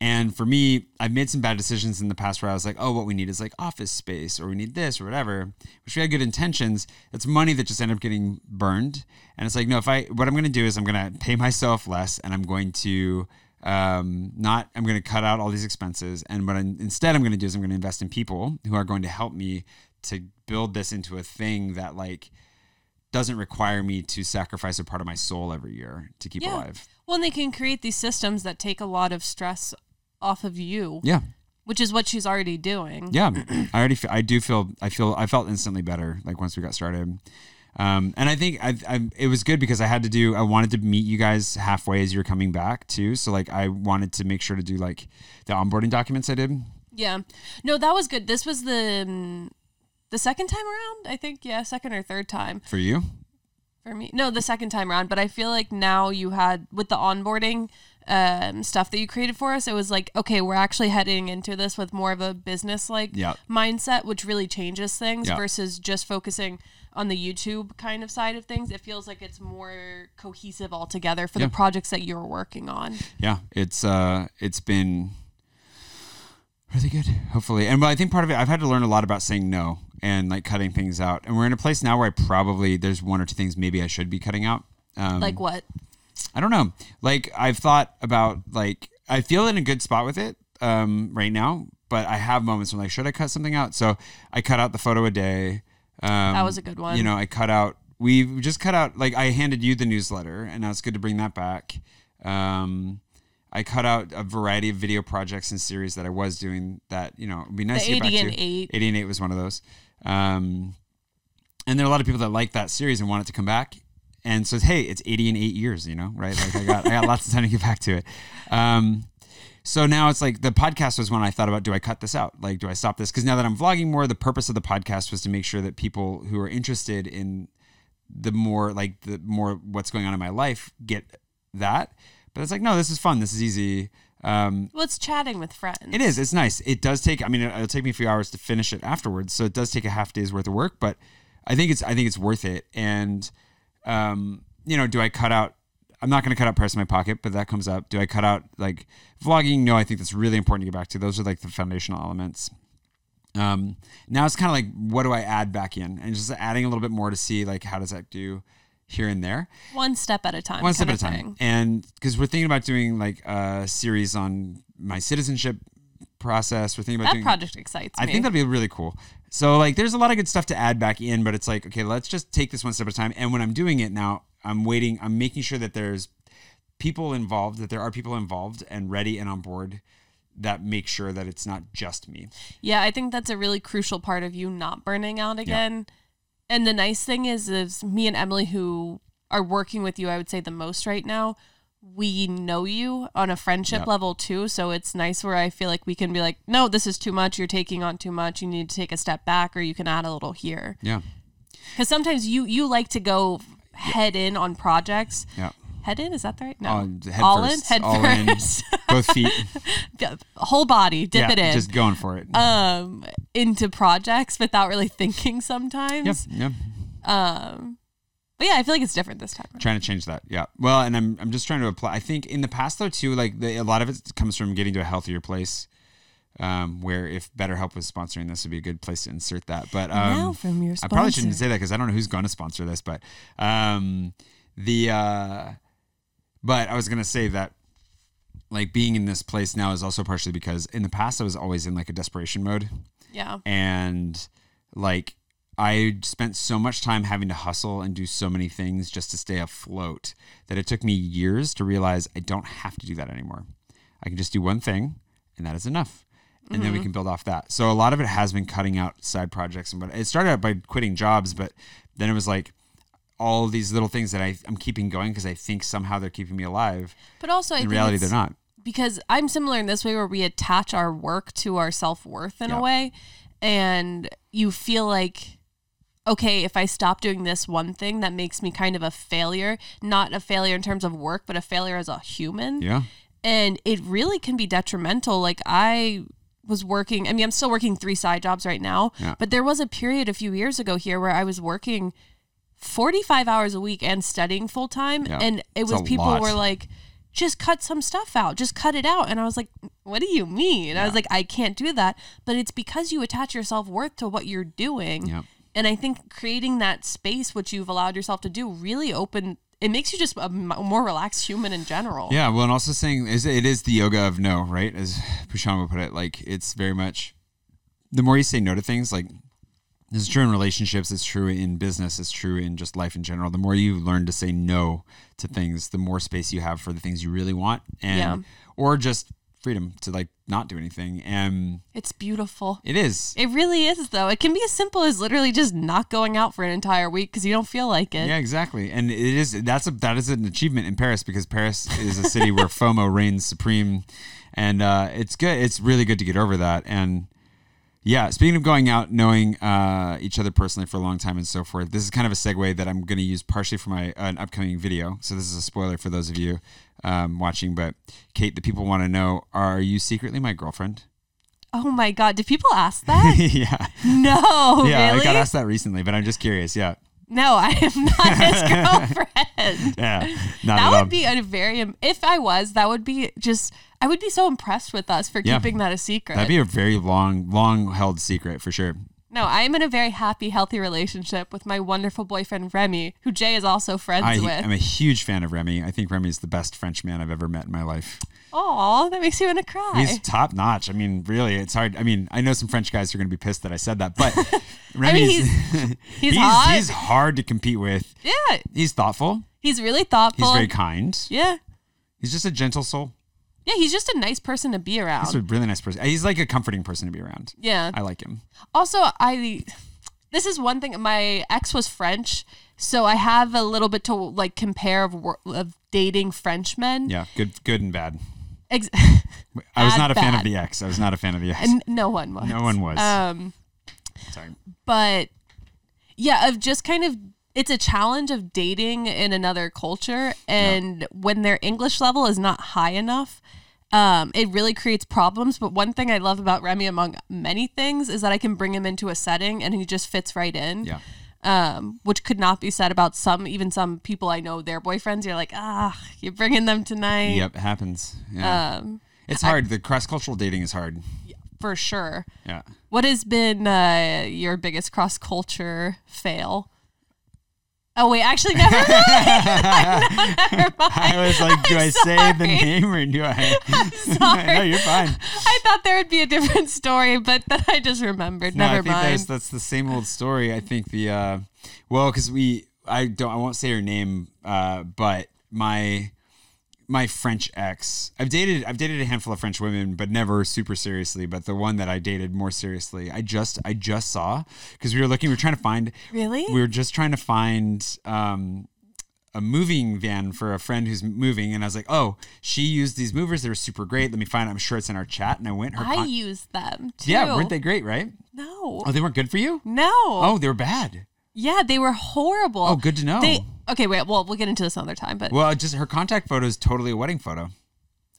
And for me, I've made some bad decisions in the past where I was like, oh, what we need is like office space or we need this or whatever, which we had good intentions. It's money that just ended up getting burned. And it's like, no, if I, what I'm going to do is I'm going to pay myself less and I'm going to, um, not, I'm going to cut out all these expenses. And what I, instead I'm going to do is I'm going to invest in people who are going to help me to build this into a thing that like doesn't require me to sacrifice a part of my soul every year to keep Yeah. alive. Well, and they can create these systems that take a lot of stress off of you, Yeah. which is what she's already doing. yeah i already feel, i do feel i feel i felt instantly better like once we got started um, and i think I, I it was good because i had to do i wanted to meet you guys halfway as you're coming back too so like i wanted to make sure to do like the onboarding documents i did Yeah. No, that was good. This was the um, the second time around, I think. Yeah, second or third time for you for me. No, the second time around. But I feel like now you had with the onboarding um, stuff that you created for us, it was like, okay, we're actually heading into this with more of a business like Yeah. mindset, which really changes things Yeah. versus just focusing on the YouTube kind of side of things. It feels like it's more cohesive altogether for Yeah. the projects that you're working on. yeah it's uh it's been really good hopefully and but i think part of it i've had to learn a lot about saying no and like cutting things out and we're in a place now where i probably there's one or two things maybe i should be cutting out um, Like what? I don't know. Like I've thought about like I feel in a good spot with it um, right now, but I have moments where like should I cut something out? So I cut out the photo a day. Um, That was a good one. You know, I cut out. We just cut out like I handed you the newsletter, and now it's good to bring that back. Um, I cut out a variety of video projects and series that I was doing. That you know, it'd be nice The to get back 80 and to. 8. 80 and 8 was one of those. Um, and there are a lot of people that like that series and want it to come back. And so, hey, it's 80 and eight years, you know, right? Like I got, I got lots of time to get back to it. Um, so now it's like the podcast was when I thought about, do I cut this out? Like, do I stop this? Because now that I'm vlogging more, the purpose of the podcast was to make sure that people who are interested in the more, like the more what's going on in my life get that. But it's like, no, this is fun. This is easy. Um, Well, it's chatting with friends. it is. It's nice. It does take. I mean, it'll take me a few hours to finish it afterwards, so it does take a half day's worth of work. But I think it's. I think it's worth it. And, um, you know, do I cut out? I'm not going to cut out price in my pocket, but that comes up. Do I cut out like vlogging? No, I think that's really important to get back to. Those are like the foundational elements. Um, now it's kind of like what do I add back in, and just adding a little bit more to see like how does that do here and there One step at a time. one step at a time. thing. And because we're thinking about doing like a series on my citizenship process, we're thinking about That doing. project excites I me. think that'd be really cool. So like, there's a lot of good stuff to add back in, but it's like, okay, let's just take this one step at a time. And when I'm doing it now, I'm waiting. I'm making sure that there's people involved, that there are people involved and ready and on board that make sure that it's not just me. Yeah, I think that's a really crucial part of you not burning out again. And the nice thing is, is me and Emily, who are working with you, I would say the most right now, we know you on a friendship Yep. level too. So it's nice where I feel like we can be like, no, this is too much. You're taking on too much. You need to take a step back, or you can add a little here. Yeah. Because sometimes you you like to go head in on projects. Yeah. Head in is that the right? No, Uh, head all first, in, head all in. first, Both feet. whole body, dip yeah. it in. Just going for it. um into projects without really thinking sometimes. yeah. Yeah. Um but yeah, I feel like it's different this time. around. trying to change that yeah well and i'm, I'm just trying to apply i think in the past though too like the, a lot of it comes from getting to a healthier place um, where if BetterHelp was sponsoring this would be a good place to insert that but um, Now from your I probably shouldn't say that because I don't know who's going to sponsor this but um, the uh, but I was gonna say that like being in this place now is also partially because in the past I was always in like a desperation mode Yeah. and like I spent so much time having to hustle and do so many things just to stay afloat that it took me years to realize I don't have to do that anymore. I can just do one thing and that is enough. And then we mm-hmm. can build off that. So a lot of it has been cutting out side projects and but it started out by quitting jobs, but then it was like all these little things that I, I'm keeping going because I think somehow they're keeping me alive. But also, I In reality, they're not. because I'm similar in this way where we attach our work to our self worth in a way, and you feel like, okay, if I stop doing this one thing, that makes me kind of a failure. Not a failure in terms of work, but a failure as a human. Yeah. And it really can be detrimental. Like I was working. I mean, I'm still working three side jobs right now, Yeah. but there was a period a few years ago here where I was working 45 hours a week and studying full time. Yeah. And it was people lot. were like, just cut some stuff out, just cut it out. And I was like, what do you mean? I was like, I can't do that. But it's because you attach your self worth to what you're doing. Yeah. And I think creating that space, which you've allowed yourself to do, really open. It makes you just a more relaxed human in general. Yeah, well, and also saying is it is the yoga of no, right? As Pushan would put it, like it's very much the more you say no to things, like this is true in relationships, it's true in business, it's true in just life in general. The more you learn to say no to things, the more space you have for the things you really want, and Yeah. or just freedom to like not do anything. And It's beautiful. it is. It really is, though. It can be as simple as literally just not going out for an entire week because you don't feel like it. Yeah, exactly. And it is that's a that is an achievement in Paris because Paris is a city where FOMO reigns supreme, and uh, it's good. It's really good to get over that. And yeah, speaking of going out, knowing uh, each other personally for a long time and so forth, this is kind of a segue that I'm going to use partially for my an upcoming video. So this is a spoiler for those of you um, watching. But Kate, the people want to know: Are you secretly my girlfriend? Oh my God. Did people ask that? yeah, no. yeah. really? I got asked that recently, but I'm just curious. Yeah, No, I am not his girlfriend. yeah. Not that at would all. be a very, if I was, that would be just, I would be so impressed with us for Yeah. keeping that a secret. That'd be a very long, long held secret for sure. No, I am in a very happy, healthy relationship with my wonderful boyfriend, Remy, who Jay is also friends I, with. I'm a huge fan of Remy. I think Remy is the best French man I've ever met in my life. Aw, that makes you want to cry. He's top notch. I mean, really, it's hard. I mean, I know some French guys are going to be pissed that I said that, but I Remy mean, is he's, he's hot. he's hard to compete with. yeah, He's thoughtful. he's really thoughtful. He's very kind. yeah. He's just a gentle soul. Yeah, he's just a nice person to be around. He's a really nice person. He's like a comforting person to be around. yeah. I like him. Also, I this is one thing. My ex was French, so I have a little bit to like compare of, of dating Frenchmen. Yeah, good, good and bad. Ex- I was not a fan of the ex. I was not a fan of the ex. and no one was. No one was. Um, Sorry. but yeah, of just kind of it's a challenge of dating in another culture, and when their English level is not high enough. Um, it really creates problems. But one thing I love about Remy, among many things, is that I can bring him into a setting and he just fits right in. Yeah. um, which could not be said about some, even some people I know, their boyfriends. You're like, ah, you're bringing them tonight. Yep, it happens. Yeah. Um, it's hard. the cross cultural dating is hard. for sure. Yeah. What has been uh, your biggest cross culture fail? Oh wait, actually, never mind. no, never mind. I was like, do I'm I say the name or do I? sorry. no, you're fine. I thought there would be a different story, but then I just remembered. No, Never I think mind. that's that's the same old story. I think the uh, well, because we I don't I won't say her name, uh, but my my French ex. I've dated I've dated a handful of French women, but never super seriously. But the one that I dated more seriously, I just I just saw because we were looking, we were trying to find. Really? We were just trying to find. Um, a moving van for a friend who's moving, and I was like, "Oh, she used these movers. They were super great. Let me find. it. I'm sure it's in our chat." And I went. Her I con- used them too. yeah, weren't they great? Right? No. Oh, they weren't good for you. no. Oh, they were bad. Yeah, they were horrible. Oh, good to know. They okay. Wait. Well, we'll get into this another time. But Well, just her contact photo is totally a wedding photo.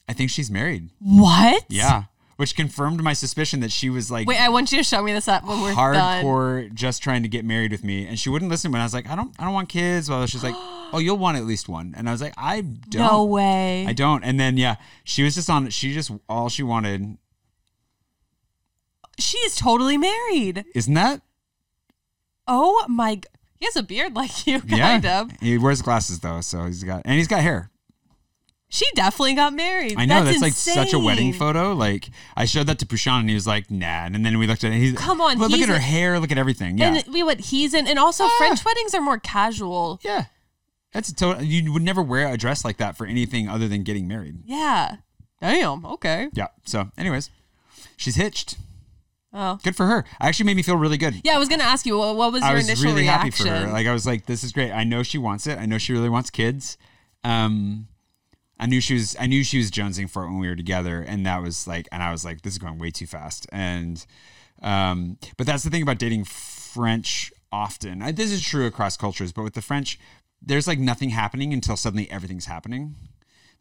I think she's married. what? Yeah, which confirmed my suspicion that she was like Wait, I want you to show me this up when we're done. hardcore, just trying to get married with me, and she wouldn't listen when I was like, I don't, I don't want kids. Well, she's like, Oh, you'll want at least one, and I was like, I don't. No way. I don't. And then yeah, she was just on. She just all she wanted. she is totally married. Isn't that? Oh my! He has a beard like you, kind yeah. of. He wears glasses though, so he's got and he's got hair. She definitely got married. I know that's, that's like such a wedding photo. Like I showed that to Prashant and he was like, "Nah." And then we looked at it. He's Come on, But look he's at her hair. Look at everything. Yeah, And we what he's in, and also ah. French weddings are more casual. yeah. That's a total. You would never wear a dress like that for anything other than getting married. Yeah. Damn. Okay. Yeah. So, anyways, she's hitched. Oh. Good for her. Actually, made me feel really good. Yeah, I was gonna ask you what, what was I your was initial really reaction? happy for her. Like I was like, this is great. I know she wants it. I know she really wants kids. Um, I knew she was. I knew she was jonesing for it when we were together, and that was like, and I was like, this is going way too fast. And, um, but that's the thing about dating French. Often, I, this is true across cultures, but with the French, there's like nothing happening until suddenly everything's happening.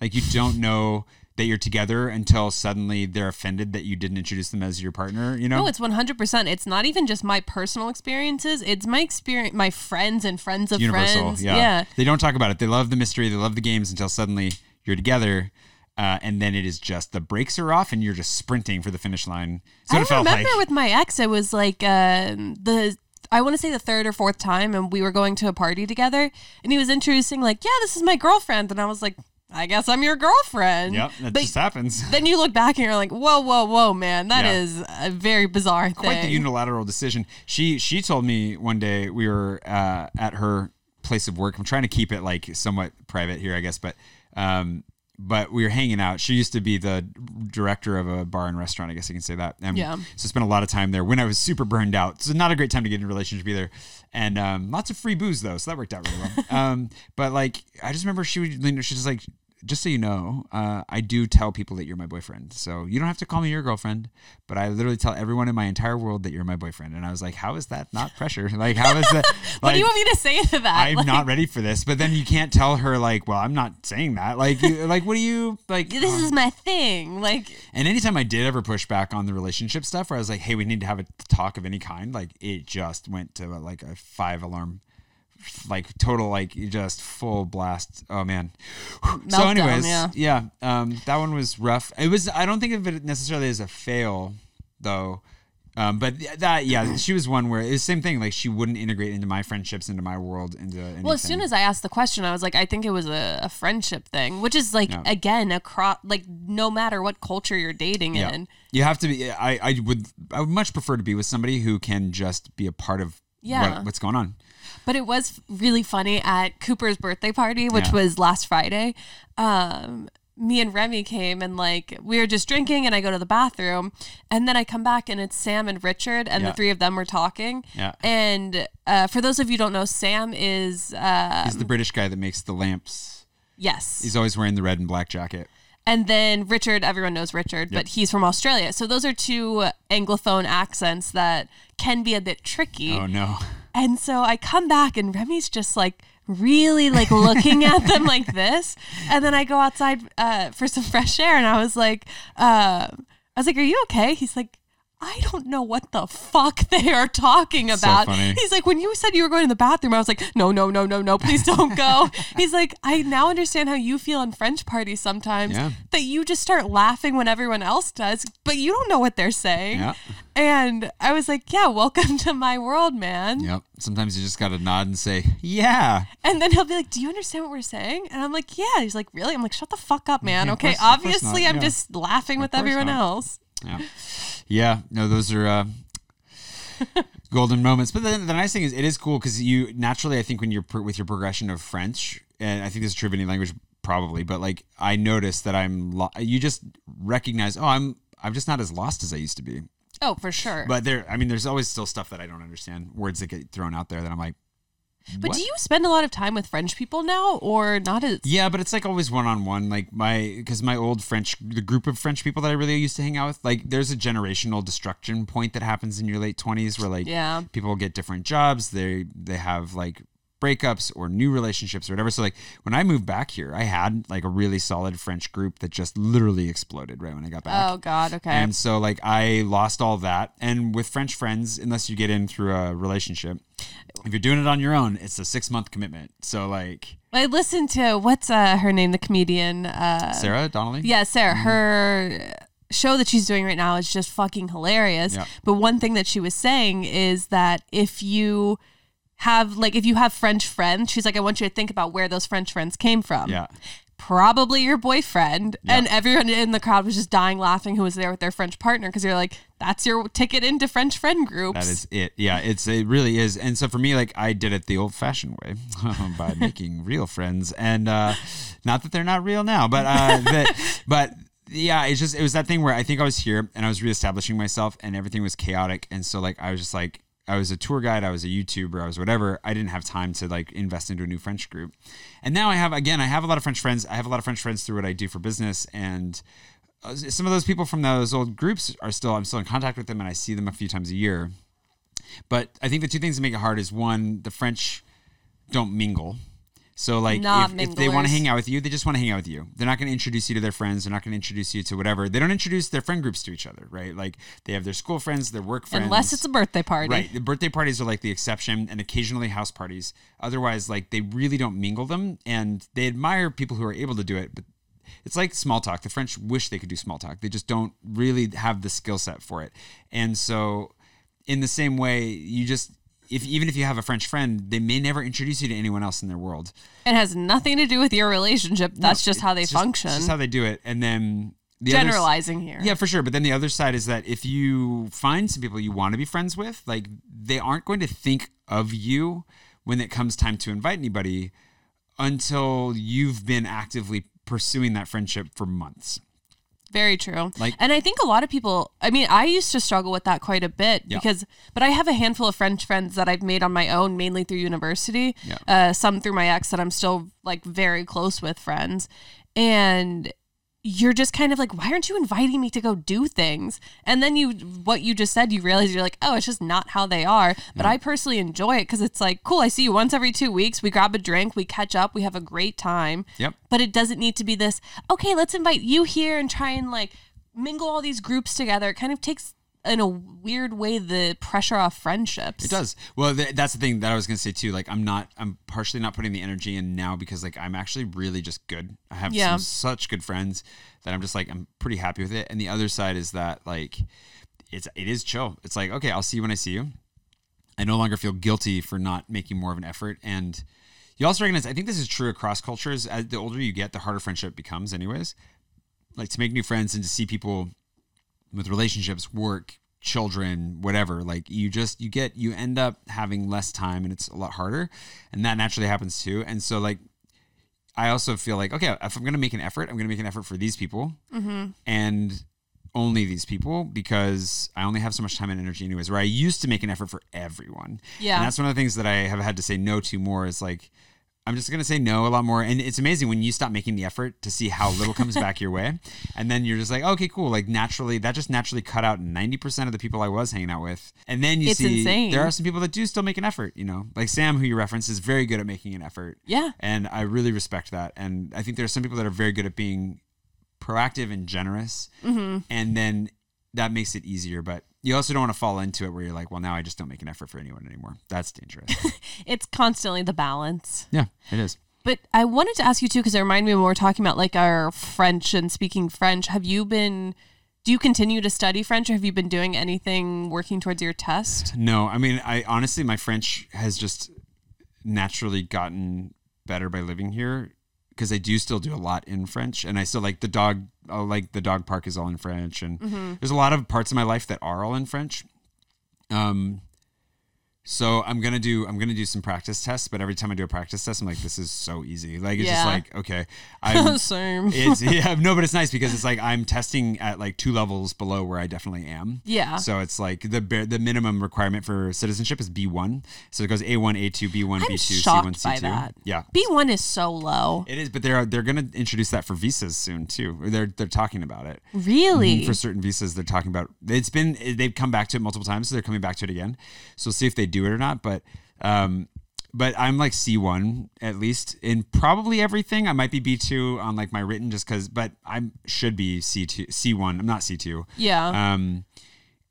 Like you don't know that you're together until suddenly they're offended that you didn't introduce them as your partner. You know? No, it's one hundred percent. It's not even just my personal experiences. It's my experience, my friends and friends of universal. friends. Yeah. yeah. They don't talk about it. They love the mystery. They love the games until suddenly you're together. Uh, and then it is just the brakes are off and you're just sprinting for the finish line. So I it felt remember like. with my ex, it was like um the I want to say the third or fourth time, and we were going to a party together, and he was introducing like, "Yeah, this is my girlfriend," and I was like, "I guess I'm your girlfriend." yep, that But just happens. then you look back and you're like, "Whoa, whoa, whoa, man, that Yeah. is a very bizarre thing." Quite the unilateral decision. She she told me one day we were uh, at her place of work. I'm trying to keep it like somewhat private here, I guess, but um, but we were hanging out. She used to be the director of a bar and restaurant. I guess you can say that. And Yeah. So spent a lot of time there when I was super burned out. So not a great time to get in a relationship either. And um, lots of free booze though, so that worked out really well. um, but like I just remember she would, you know, she's just like. Just so you know, uh, I do tell people that you're my boyfriend. So you don't have to call me your girlfriend, but I literally tell everyone in my entire world that you're my boyfriend. And I was like, how is that not pressure? Like, how is that? what do you want me to say to that? I'm Like, not ready for this. But then you can't tell her like, well, I'm not saying that. Like, you, like, what do you like? This is my thing. Like, And anytime I did ever push back on the relationship stuff, where I was like, hey, we need to have a talk of any kind, like it just went to like a five alarm, like total, like just full blast. Oh man. so, anyways, yeah. yeah, um, that one was rough. It was. I don't think of it necessarily as a fail, though. Um, but that, yeah, she was one where it's the same thing. Like she wouldn't integrate into my friendships, into my world, into anything. well, as soon as I asked the question, I was like, I think it was a, a friendship thing, which is like Yeah. again across like no matter what culture you're dating Yeah. in. You have to be. I, I would. I would much prefer to be with somebody who can just be a part of Yeah. what, what's going on. But it was really funny at Cooper's birthday party, which Yeah. was last Friday. Um, me and Remy came and like we were just drinking, and I go to the bathroom, and then I come back and it's Sam and Richard, and Yeah. the three of them were talking. Yeah. And uh, for those of you who don't know, Sam is uh, He's the British guy that makes the lamps. yes, He's always wearing the red and black jacket. And then Richard, everyone knows Richard, but he's from Australia. So those are two Anglophone accents that can be a bit tricky. Oh no. And so I come back and Remy's just like really like looking at them like this. And then I go outside uh, for some fresh air and I was like, uh, I was like, are you okay? He's like, I don't know what the fuck they are talking So about. funny. He's like, when you said you were going to the bathroom, I was like, no, no, no, no, no, please don't go. He's like, I now understand how you feel in French parties sometimes Yeah. that you just start laughing when everyone else does, but you don't know what they're saying. Yeah. And I was like, yeah, welcome to my world, man. Yep. Sometimes you just gotta nod and say, "Yeah." And then he'll be like, "Do you understand what we're saying?" And I'm like, "Yeah." He's like, "Really?" I'm like, "Shut the fuck up, man." Yeah, okay, course- obviously, I'm just laughing with everyone not. else. Yeah. Yeah. No, those are uh, golden moments. But the, the nice thing is, it is cool because you naturally, I think, when you're pro- with your progression of French, and I think this is true of any language probably, but like I notice that I'm, lo- you just recognize, oh, I'm, I'm just not as lost as I used to be. Oh, for sure. But there, I mean, there's always still stuff that I don't understand, words that get thrown out there that I'm like, But what? do you spend a lot of time with French people now, or not as? Yeah, but it's like always one on one. Like my, because my old French, the group of French people that I really used to hang out with, like there's a generational destruction point that happens in your late twenties where like Yeah. people get different jobs, they they have like breakups or new relationships or whatever. So like when I moved back here, I had like a really solid French group that just literally exploded right when I got back. Oh God. Okay. And so like I lost all that. And with French friends, unless you get in through a relationship, if you're doing it on your own, it's a six month commitment. So like I listened to what's uh, her name, the comedian. Uh, Sarah Donnelly. Yeah, Sarah. Her show that she's doing right now is just fucking hilarious. Yeah. But one thing that she was saying is that if you have like if you have French friends, she's like, I want you to think about where those French friends came from. Yeah. probably your boyfriend. And everyone in the crowd was just dying laughing who was there with their French partner because you're like, that's your ticket into French friend groups. That is it. Yeah, it's it really is. And so for me, like I did it the old-fashioned way by making real friends, and uh, not that they're not real now, but uh, that, but yeah, it's just it was that thing where I think I was here and I was reestablishing myself, and everything was chaotic, and so like I was just like I was a tour guide, I was a YouTuber, I was whatever. I didn't have time to like invest into a new French group, and now I have again. I have a lot of French friends. I have a lot of French friends through what I do for business, and uh, some of those people from those old groups are still I'm still in contact with them, and I see them a few times a year. But I think the two things that make it hard is one, the French don't mingle. So like if, if they want to hang out with you, they just want to hang out with you. They're not going to introduce you to their friends. They're not going to introduce you to whatever. They don't introduce their friend groups to each other, right? Like they have their school friends, their work friends. Unless it's a birthday party. Right. The birthday parties are like the exception and occasionally house parties. Otherwise, like they really don't mingle them and they admire people who are able to do it, but it's like small talk. The French wish they could do small talk. They just don't really have the skill set for it. And so in the same way, you just if even if you have a French friend, they may never introduce you to anyone else in their world. It has nothing to do with your relationship. That's just how they just- function. It's just how they do it. And then the other Generalizing here. yeah, for sure. But then the other side is that if you find some people you want to be friends with, like they aren't going to think of you when it comes time to invite anybody until you've been actively pursuing that friendship for months. Very true. Like- and I think a lot of people, I mean, I used to struggle with that quite a bit Yeah. because, but I have a handful of French friends that I've made on my own, mainly through university, Yeah. uh, some through my ex that I'm still like very close with friends. And you're just kind of like, why aren't you inviting me to go do things? And then you, what you just said, you realize you're like, oh, it's just not how they are. But I personally enjoy it because it's like, cool, I see you once every two weeks. We grab a drink, we catch up, we have a great time Yep. but it doesn't need to be this okay let's invite you here and try and like mingle all these groups together it kind of takes in a weird way the pressure off friendships It does. Well, th- that's the thing that I was going to say too. Like, I'm not, I'm partially not putting the energy in now because like I'm actually really just good. I have Yeah. some such good friends that I'm just like I'm pretty happy with it. And the other side is that like it's it is chill. It's like okay, I'll see you when I see you. I no longer feel guilty for not making more of an effort. And you also recognize, I think this is true across cultures. As the older you get, the harder friendship becomes, anyways. Like to make new friends and to see people with relationships, work, children, whatever. Like you just you get you end up having less time and it's a lot harder, and that naturally happens too. And so like I also feel like okay, if I'm gonna make an effort, I'm gonna make an effort for these people, mm-hmm. and only these people because I only have so much time and energy anyways. Where I used to make an effort for everyone, Yeah. and that's one of the things that I have had to say no to more. Is like. I'm just gonna say no a lot more, and it's amazing when you stop making the effort to see how little comes back your way, and then you're just like, okay, cool. Like naturally, that just naturally cut out ninety percent of the people I was hanging out with, and then you It's see insane. there are some people that do still make an effort. You know, like Sam, who you reference, is very good at making an effort. Yeah. and I really respect that, and I think there are some people that are very good at being proactive and generous, Mm-hmm. and then that makes it easier. But you also don't want to fall into it where you're like, well, now I just don't make an effort for anyone anymore. That's dangerous. it's constantly the balance yeah, it is. but i wanted to ask you too because it reminded me when we were talking about like our french and speaking french have you been do you continue to study french or have you been doing anything working towards your test No, I mean, I honestly, my French has just naturally gotten better by living here because I do still do a lot in French, and I still like the dog. Uh, Like the dog park is all in French, and there's a lot of parts of my life that are all in French. Um, so I'm gonna do I'm gonna do some practice tests, but every time I do a practice test, I'm like, this is so easy. Like it's just like okay, I'm, same it's yeah no, but it's nice because it's like I'm testing at like two levels below where I definitely am. Yeah. So it's like the bare, the minimum requirement for citizenship is B1. So it goes A1, A2, B1, i'm B2, shocked C1, C2. that Yeah. b1 is so low It is, but they're they're gonna introduce that for visas soon too. They're they're talking about it really for certain visas. They're talking about it's been they've come back to it multiple times, so they're coming back to it again. So we'll see if they do it or not. But um, but I'm like C1 at least in probably everything. I might be B2 on like my written just because, but I should be C2 C1. I'm not C2. yeah Um,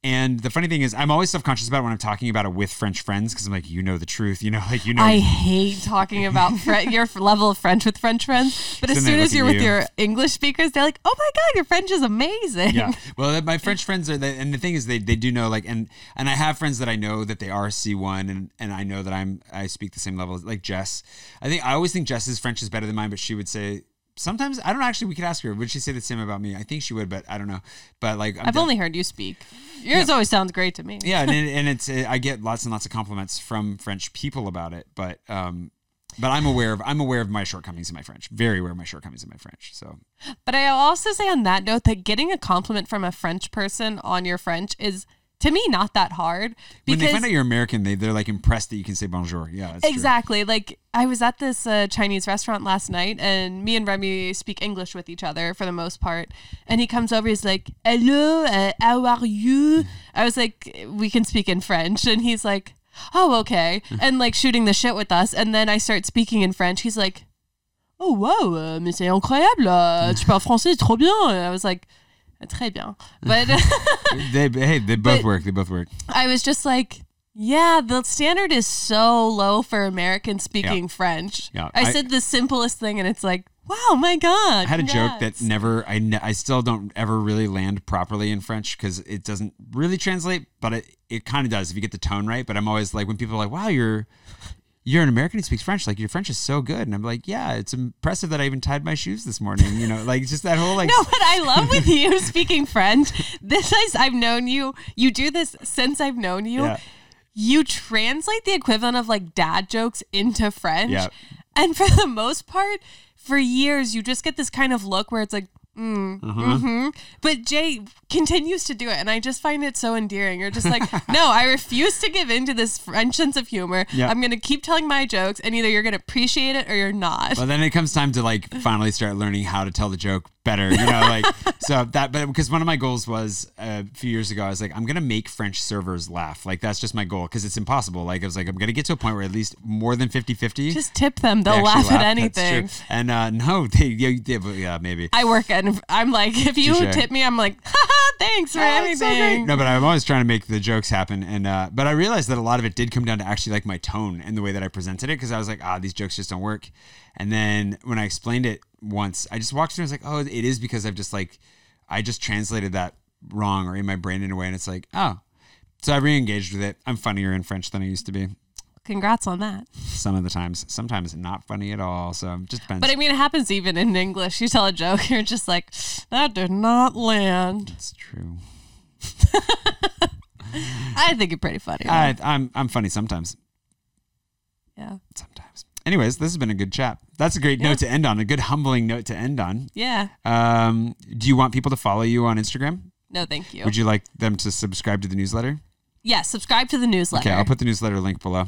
and the funny thing is, I'm always self conscious about it when I'm talking about it with French friends because I'm like, you know the truth, you know, like you know. I hate talking about Fre- your level of French with French friends, but as soon as you're with you. your English speakers, they're like, "Oh my god, your French is amazing." yeah. Well, uh, my French friends are, and the thing is, they, they do know like, and and I have friends that I know that they are C1, and and I know that I'm I speak the same level as like Jess. I think I always think Jess's French is better than mine, but she would say sometimes I don't know, actually. We could ask her. Would she say the same about me? I think she would, but I don't know. But like, I'm I've def- only heard you speak. Yours always sounds great to me. yeah, and, it, and it's I get lots and lots of compliments from French people about it, but um, but I'm aware of I'm aware of my shortcomings in my French. Very aware of my shortcomings in my French. So But I'll also say on that note that getting a compliment from a French person on your French is to me not that hard Because, when they find out you're American, they they're like impressed that you can say bonjour. Yeah, that's true. exactly. Like I was at this uh, Chinese restaurant last night and me and Remy speak English with each other for the most part. And he comes over he's like hello uh, how are you? I was like we can speak in French. And he's like oh okay. And like shooting the shit with us. And then I start speaking in French. He's like oh wow euh, mais c'est incroyable euh, tu parles français trop bien. And I was like très bien but They hey, they both work. They both work. I was just like, yeah, the standard is so low for American speaking French. Yeah, I, I- said the simplest thing, and it's like, wow, my God. I had a joke that never I ne- I still don't ever really land properly in French because it doesn't really translate, but it it kind of does if you get the tone right. But I'm always like when people are like, "Wow, you're." You're an American who speaks French. Like your French is so good, and I'm like, yeah, it's impressive that I even tied my shoes this morning. You know, like just that whole like No, what I love with you speaking French, this is, I've known you, you do this since I've known you. Yeah. You translate the equivalent of like dad jokes into French. Yeah. And for the most part, for years, you just get this kind of look where it's like, mm, Uh-huh. hmm But Jay continues to do it, and I just find it so endearing. You're just like, no, I refuse to give in to this French sense of humor. Yeah. I'm gonna keep telling my jokes, and either you're gonna appreciate it or you're not. Well, then it comes time to like finally start learning how to tell the joke better, you know, like so that. But because one of my goals was uh, a few years ago, I was like, I'm gonna make French servers laugh. Like that's just my goal because it's impossible. Like I was like, I'm gonna get to a point where at least more than 50-50. just tip them; they they'll actually laugh, at That's anything. And uh, no, they yeah, they, yeah maybe. I work and I'm like, if you Touche. tip me, I'm like, thanks for Oh, it's so great. everything. No, but I'm always trying to make the jokes happen, and uh, but I realized that a lot of it did come down to actually like my tone and the way that I presented it, because I was like, ah, these jokes just don't work. And then when I explained it once, I just walked through and was like, oh, it is because I've just like, I just translated that wrong or in my brain in a way, and it's like, oh, so I re-engaged with it. I'm funnier in French than I used to be. Congrats on that. Some of the times, sometimes not funny at all. So just depends. But I mean, it happens even in English. You tell a joke, you're just like, that did not land. it's true. I think you're pretty funny. I, I'm I'm funny sometimes. yeah. Sometimes. Anyways, this has been a good chat. That's a great Yeah. note to end on. A good humbling note to end on. Yeah. Um, do you want people to follow you on Instagram? No, thank you. Would you like them to subscribe to the newsletter? yeah, subscribe to the newsletter. Okay, I'll put the newsletter link below.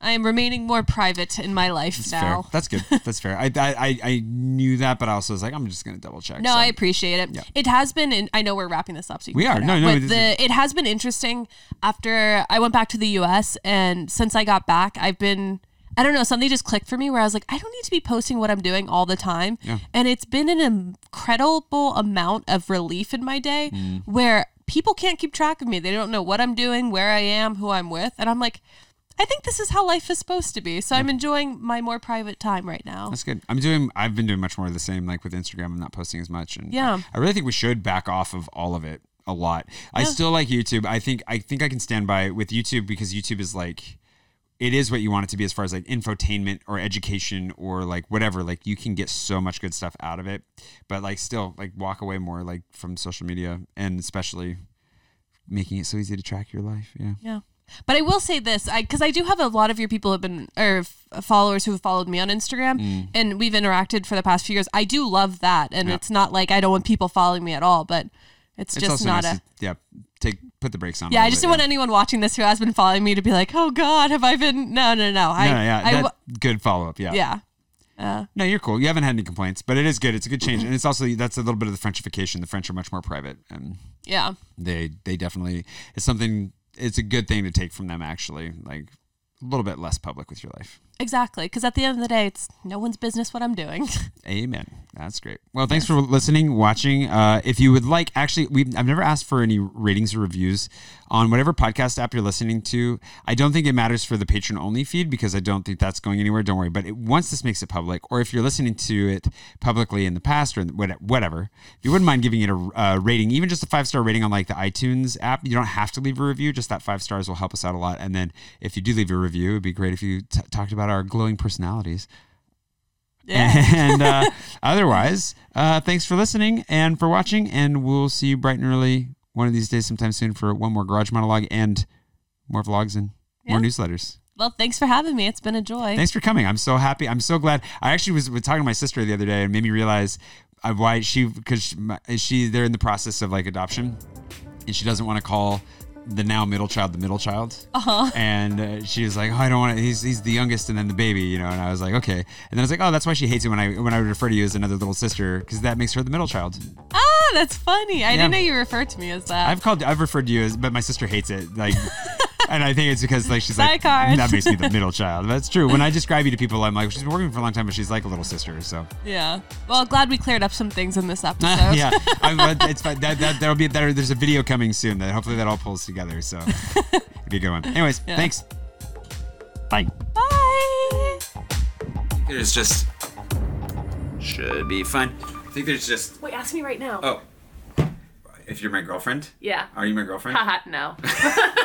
I am remaining more private in my life That's now. fair. That's good. That's fair. I, I I knew that, but I also was like, I'm just gonna double check. No, so. I appreciate it. Yeah. It has been. In, I know we're wrapping this up, so We are. No, out, no, But the, it has been interesting after I went back to the U.S. and since I got back, I've been. I don't know. Something just clicked for me where I was like, I don't need to be posting what I'm doing all the time, Yeah. and it's been an incredible amount of relief in my day Mm. where people can't keep track of me. They don't know what I'm doing, where I am, who I'm with, and I'm like. I think this is how life is supposed to be. So I'm enjoying my more private time right now. That's good. I'm doing. I've been doing much more of the same. Like with Instagram, I'm not posting as much. And Yeah. I, I really think we should back off of all of it a lot. I still like YouTube. I think. I think I can stand by with YouTube because YouTube is like. It is what you want it to be as far as like infotainment or education or like whatever. Like you can get so much good stuff out of it, but like still like walk away more like from social media and especially making it so easy to track your life. Yeah. Yeah. But I will say this, I because I do have a lot of your people have been or f- followers who have followed me on Instagram, Mm. and we've interacted for the past few years. I do love that, and Yeah. it's not like I don't want people following me at all, but it's, It's just not nice a. to, yeah, take put the brakes on. Yeah, I just bit, don't want anyone watching this who has been following me to be like, "Oh God, have I been?" No, no, no. I, No, yeah, I that- good follow up. Yeah. yeah. Uh, No, you're cool. You haven't had any complaints, but it is good. It's a good change, and it's also that's a little bit of the Frenchification. The French are much more private, and yeah. they they definitely it's something. It's a good thing to take from them. Actually, like a little bit less public with your life. Exactly, because at the end of the day, it's no one's business what I'm doing. Amen. That's great. Well, thanks for listening, watching. Uh, if you would like, actually, we've, I've never asked for any ratings or reviews on whatever podcast app you're listening to. I don't think it matters for the patron only feed because I don't think that's going anywhere. Don't worry. But it, once this makes it public, or if you're listening to it publicly in the past or whatever, if you wouldn't mind giving it a uh, rating, even just a five star rating on like the iTunes app, you don't have to leave a review. Just that five stars will help us out a lot. And then if you do leave a review, it'd be great if you t- talked about our glowing personalities Yeah. And uh, otherwise, uh, thanks for listening and for watching. And we'll see you bright and early one of these days, sometime soon, for one more garage monologue and more vlogs and more newsletters. Well, thanks for having me. It's been a joy. Thanks for coming. I'm so happy. I'm so glad. I actually was, was talking to my sister the other day and made me realize uh, why she because she, she they're in the process of like adoption, and she doesn't want to call the now middle child the middle child. Uh-huh. And uh, she was like, "Oh, I don't want to. He's he's the youngest, and then the baby, you know." And I was like, "Okay." And then I was like, "Oh, that's why she hates it when I when I refer to you as another little sister because that makes her the middle child." Ah, that's funny. I Yeah. didn't know you referred to me as that. I've called I've referred to you as, but my sister hates it. Like. And I think it's because like she's like Sidecar. that makes me the middle child. That's true. When I describe you to people, I'm like she's been working for a long time, but she's like a little sister. So yeah. Well, glad we cleared up some things in this episode. yeah, I, but it's fine. That, that there'll be there, there's a video coming soon that hopefully that all pulls together. So it'd be a good one. Anyways, Yeah. thanks. Bye. Bye. There's just should be fun. I think there's just Wait, ask me right now. oh, if you're my girlfriend, Yeah. are you my girlfriend? Haha, no.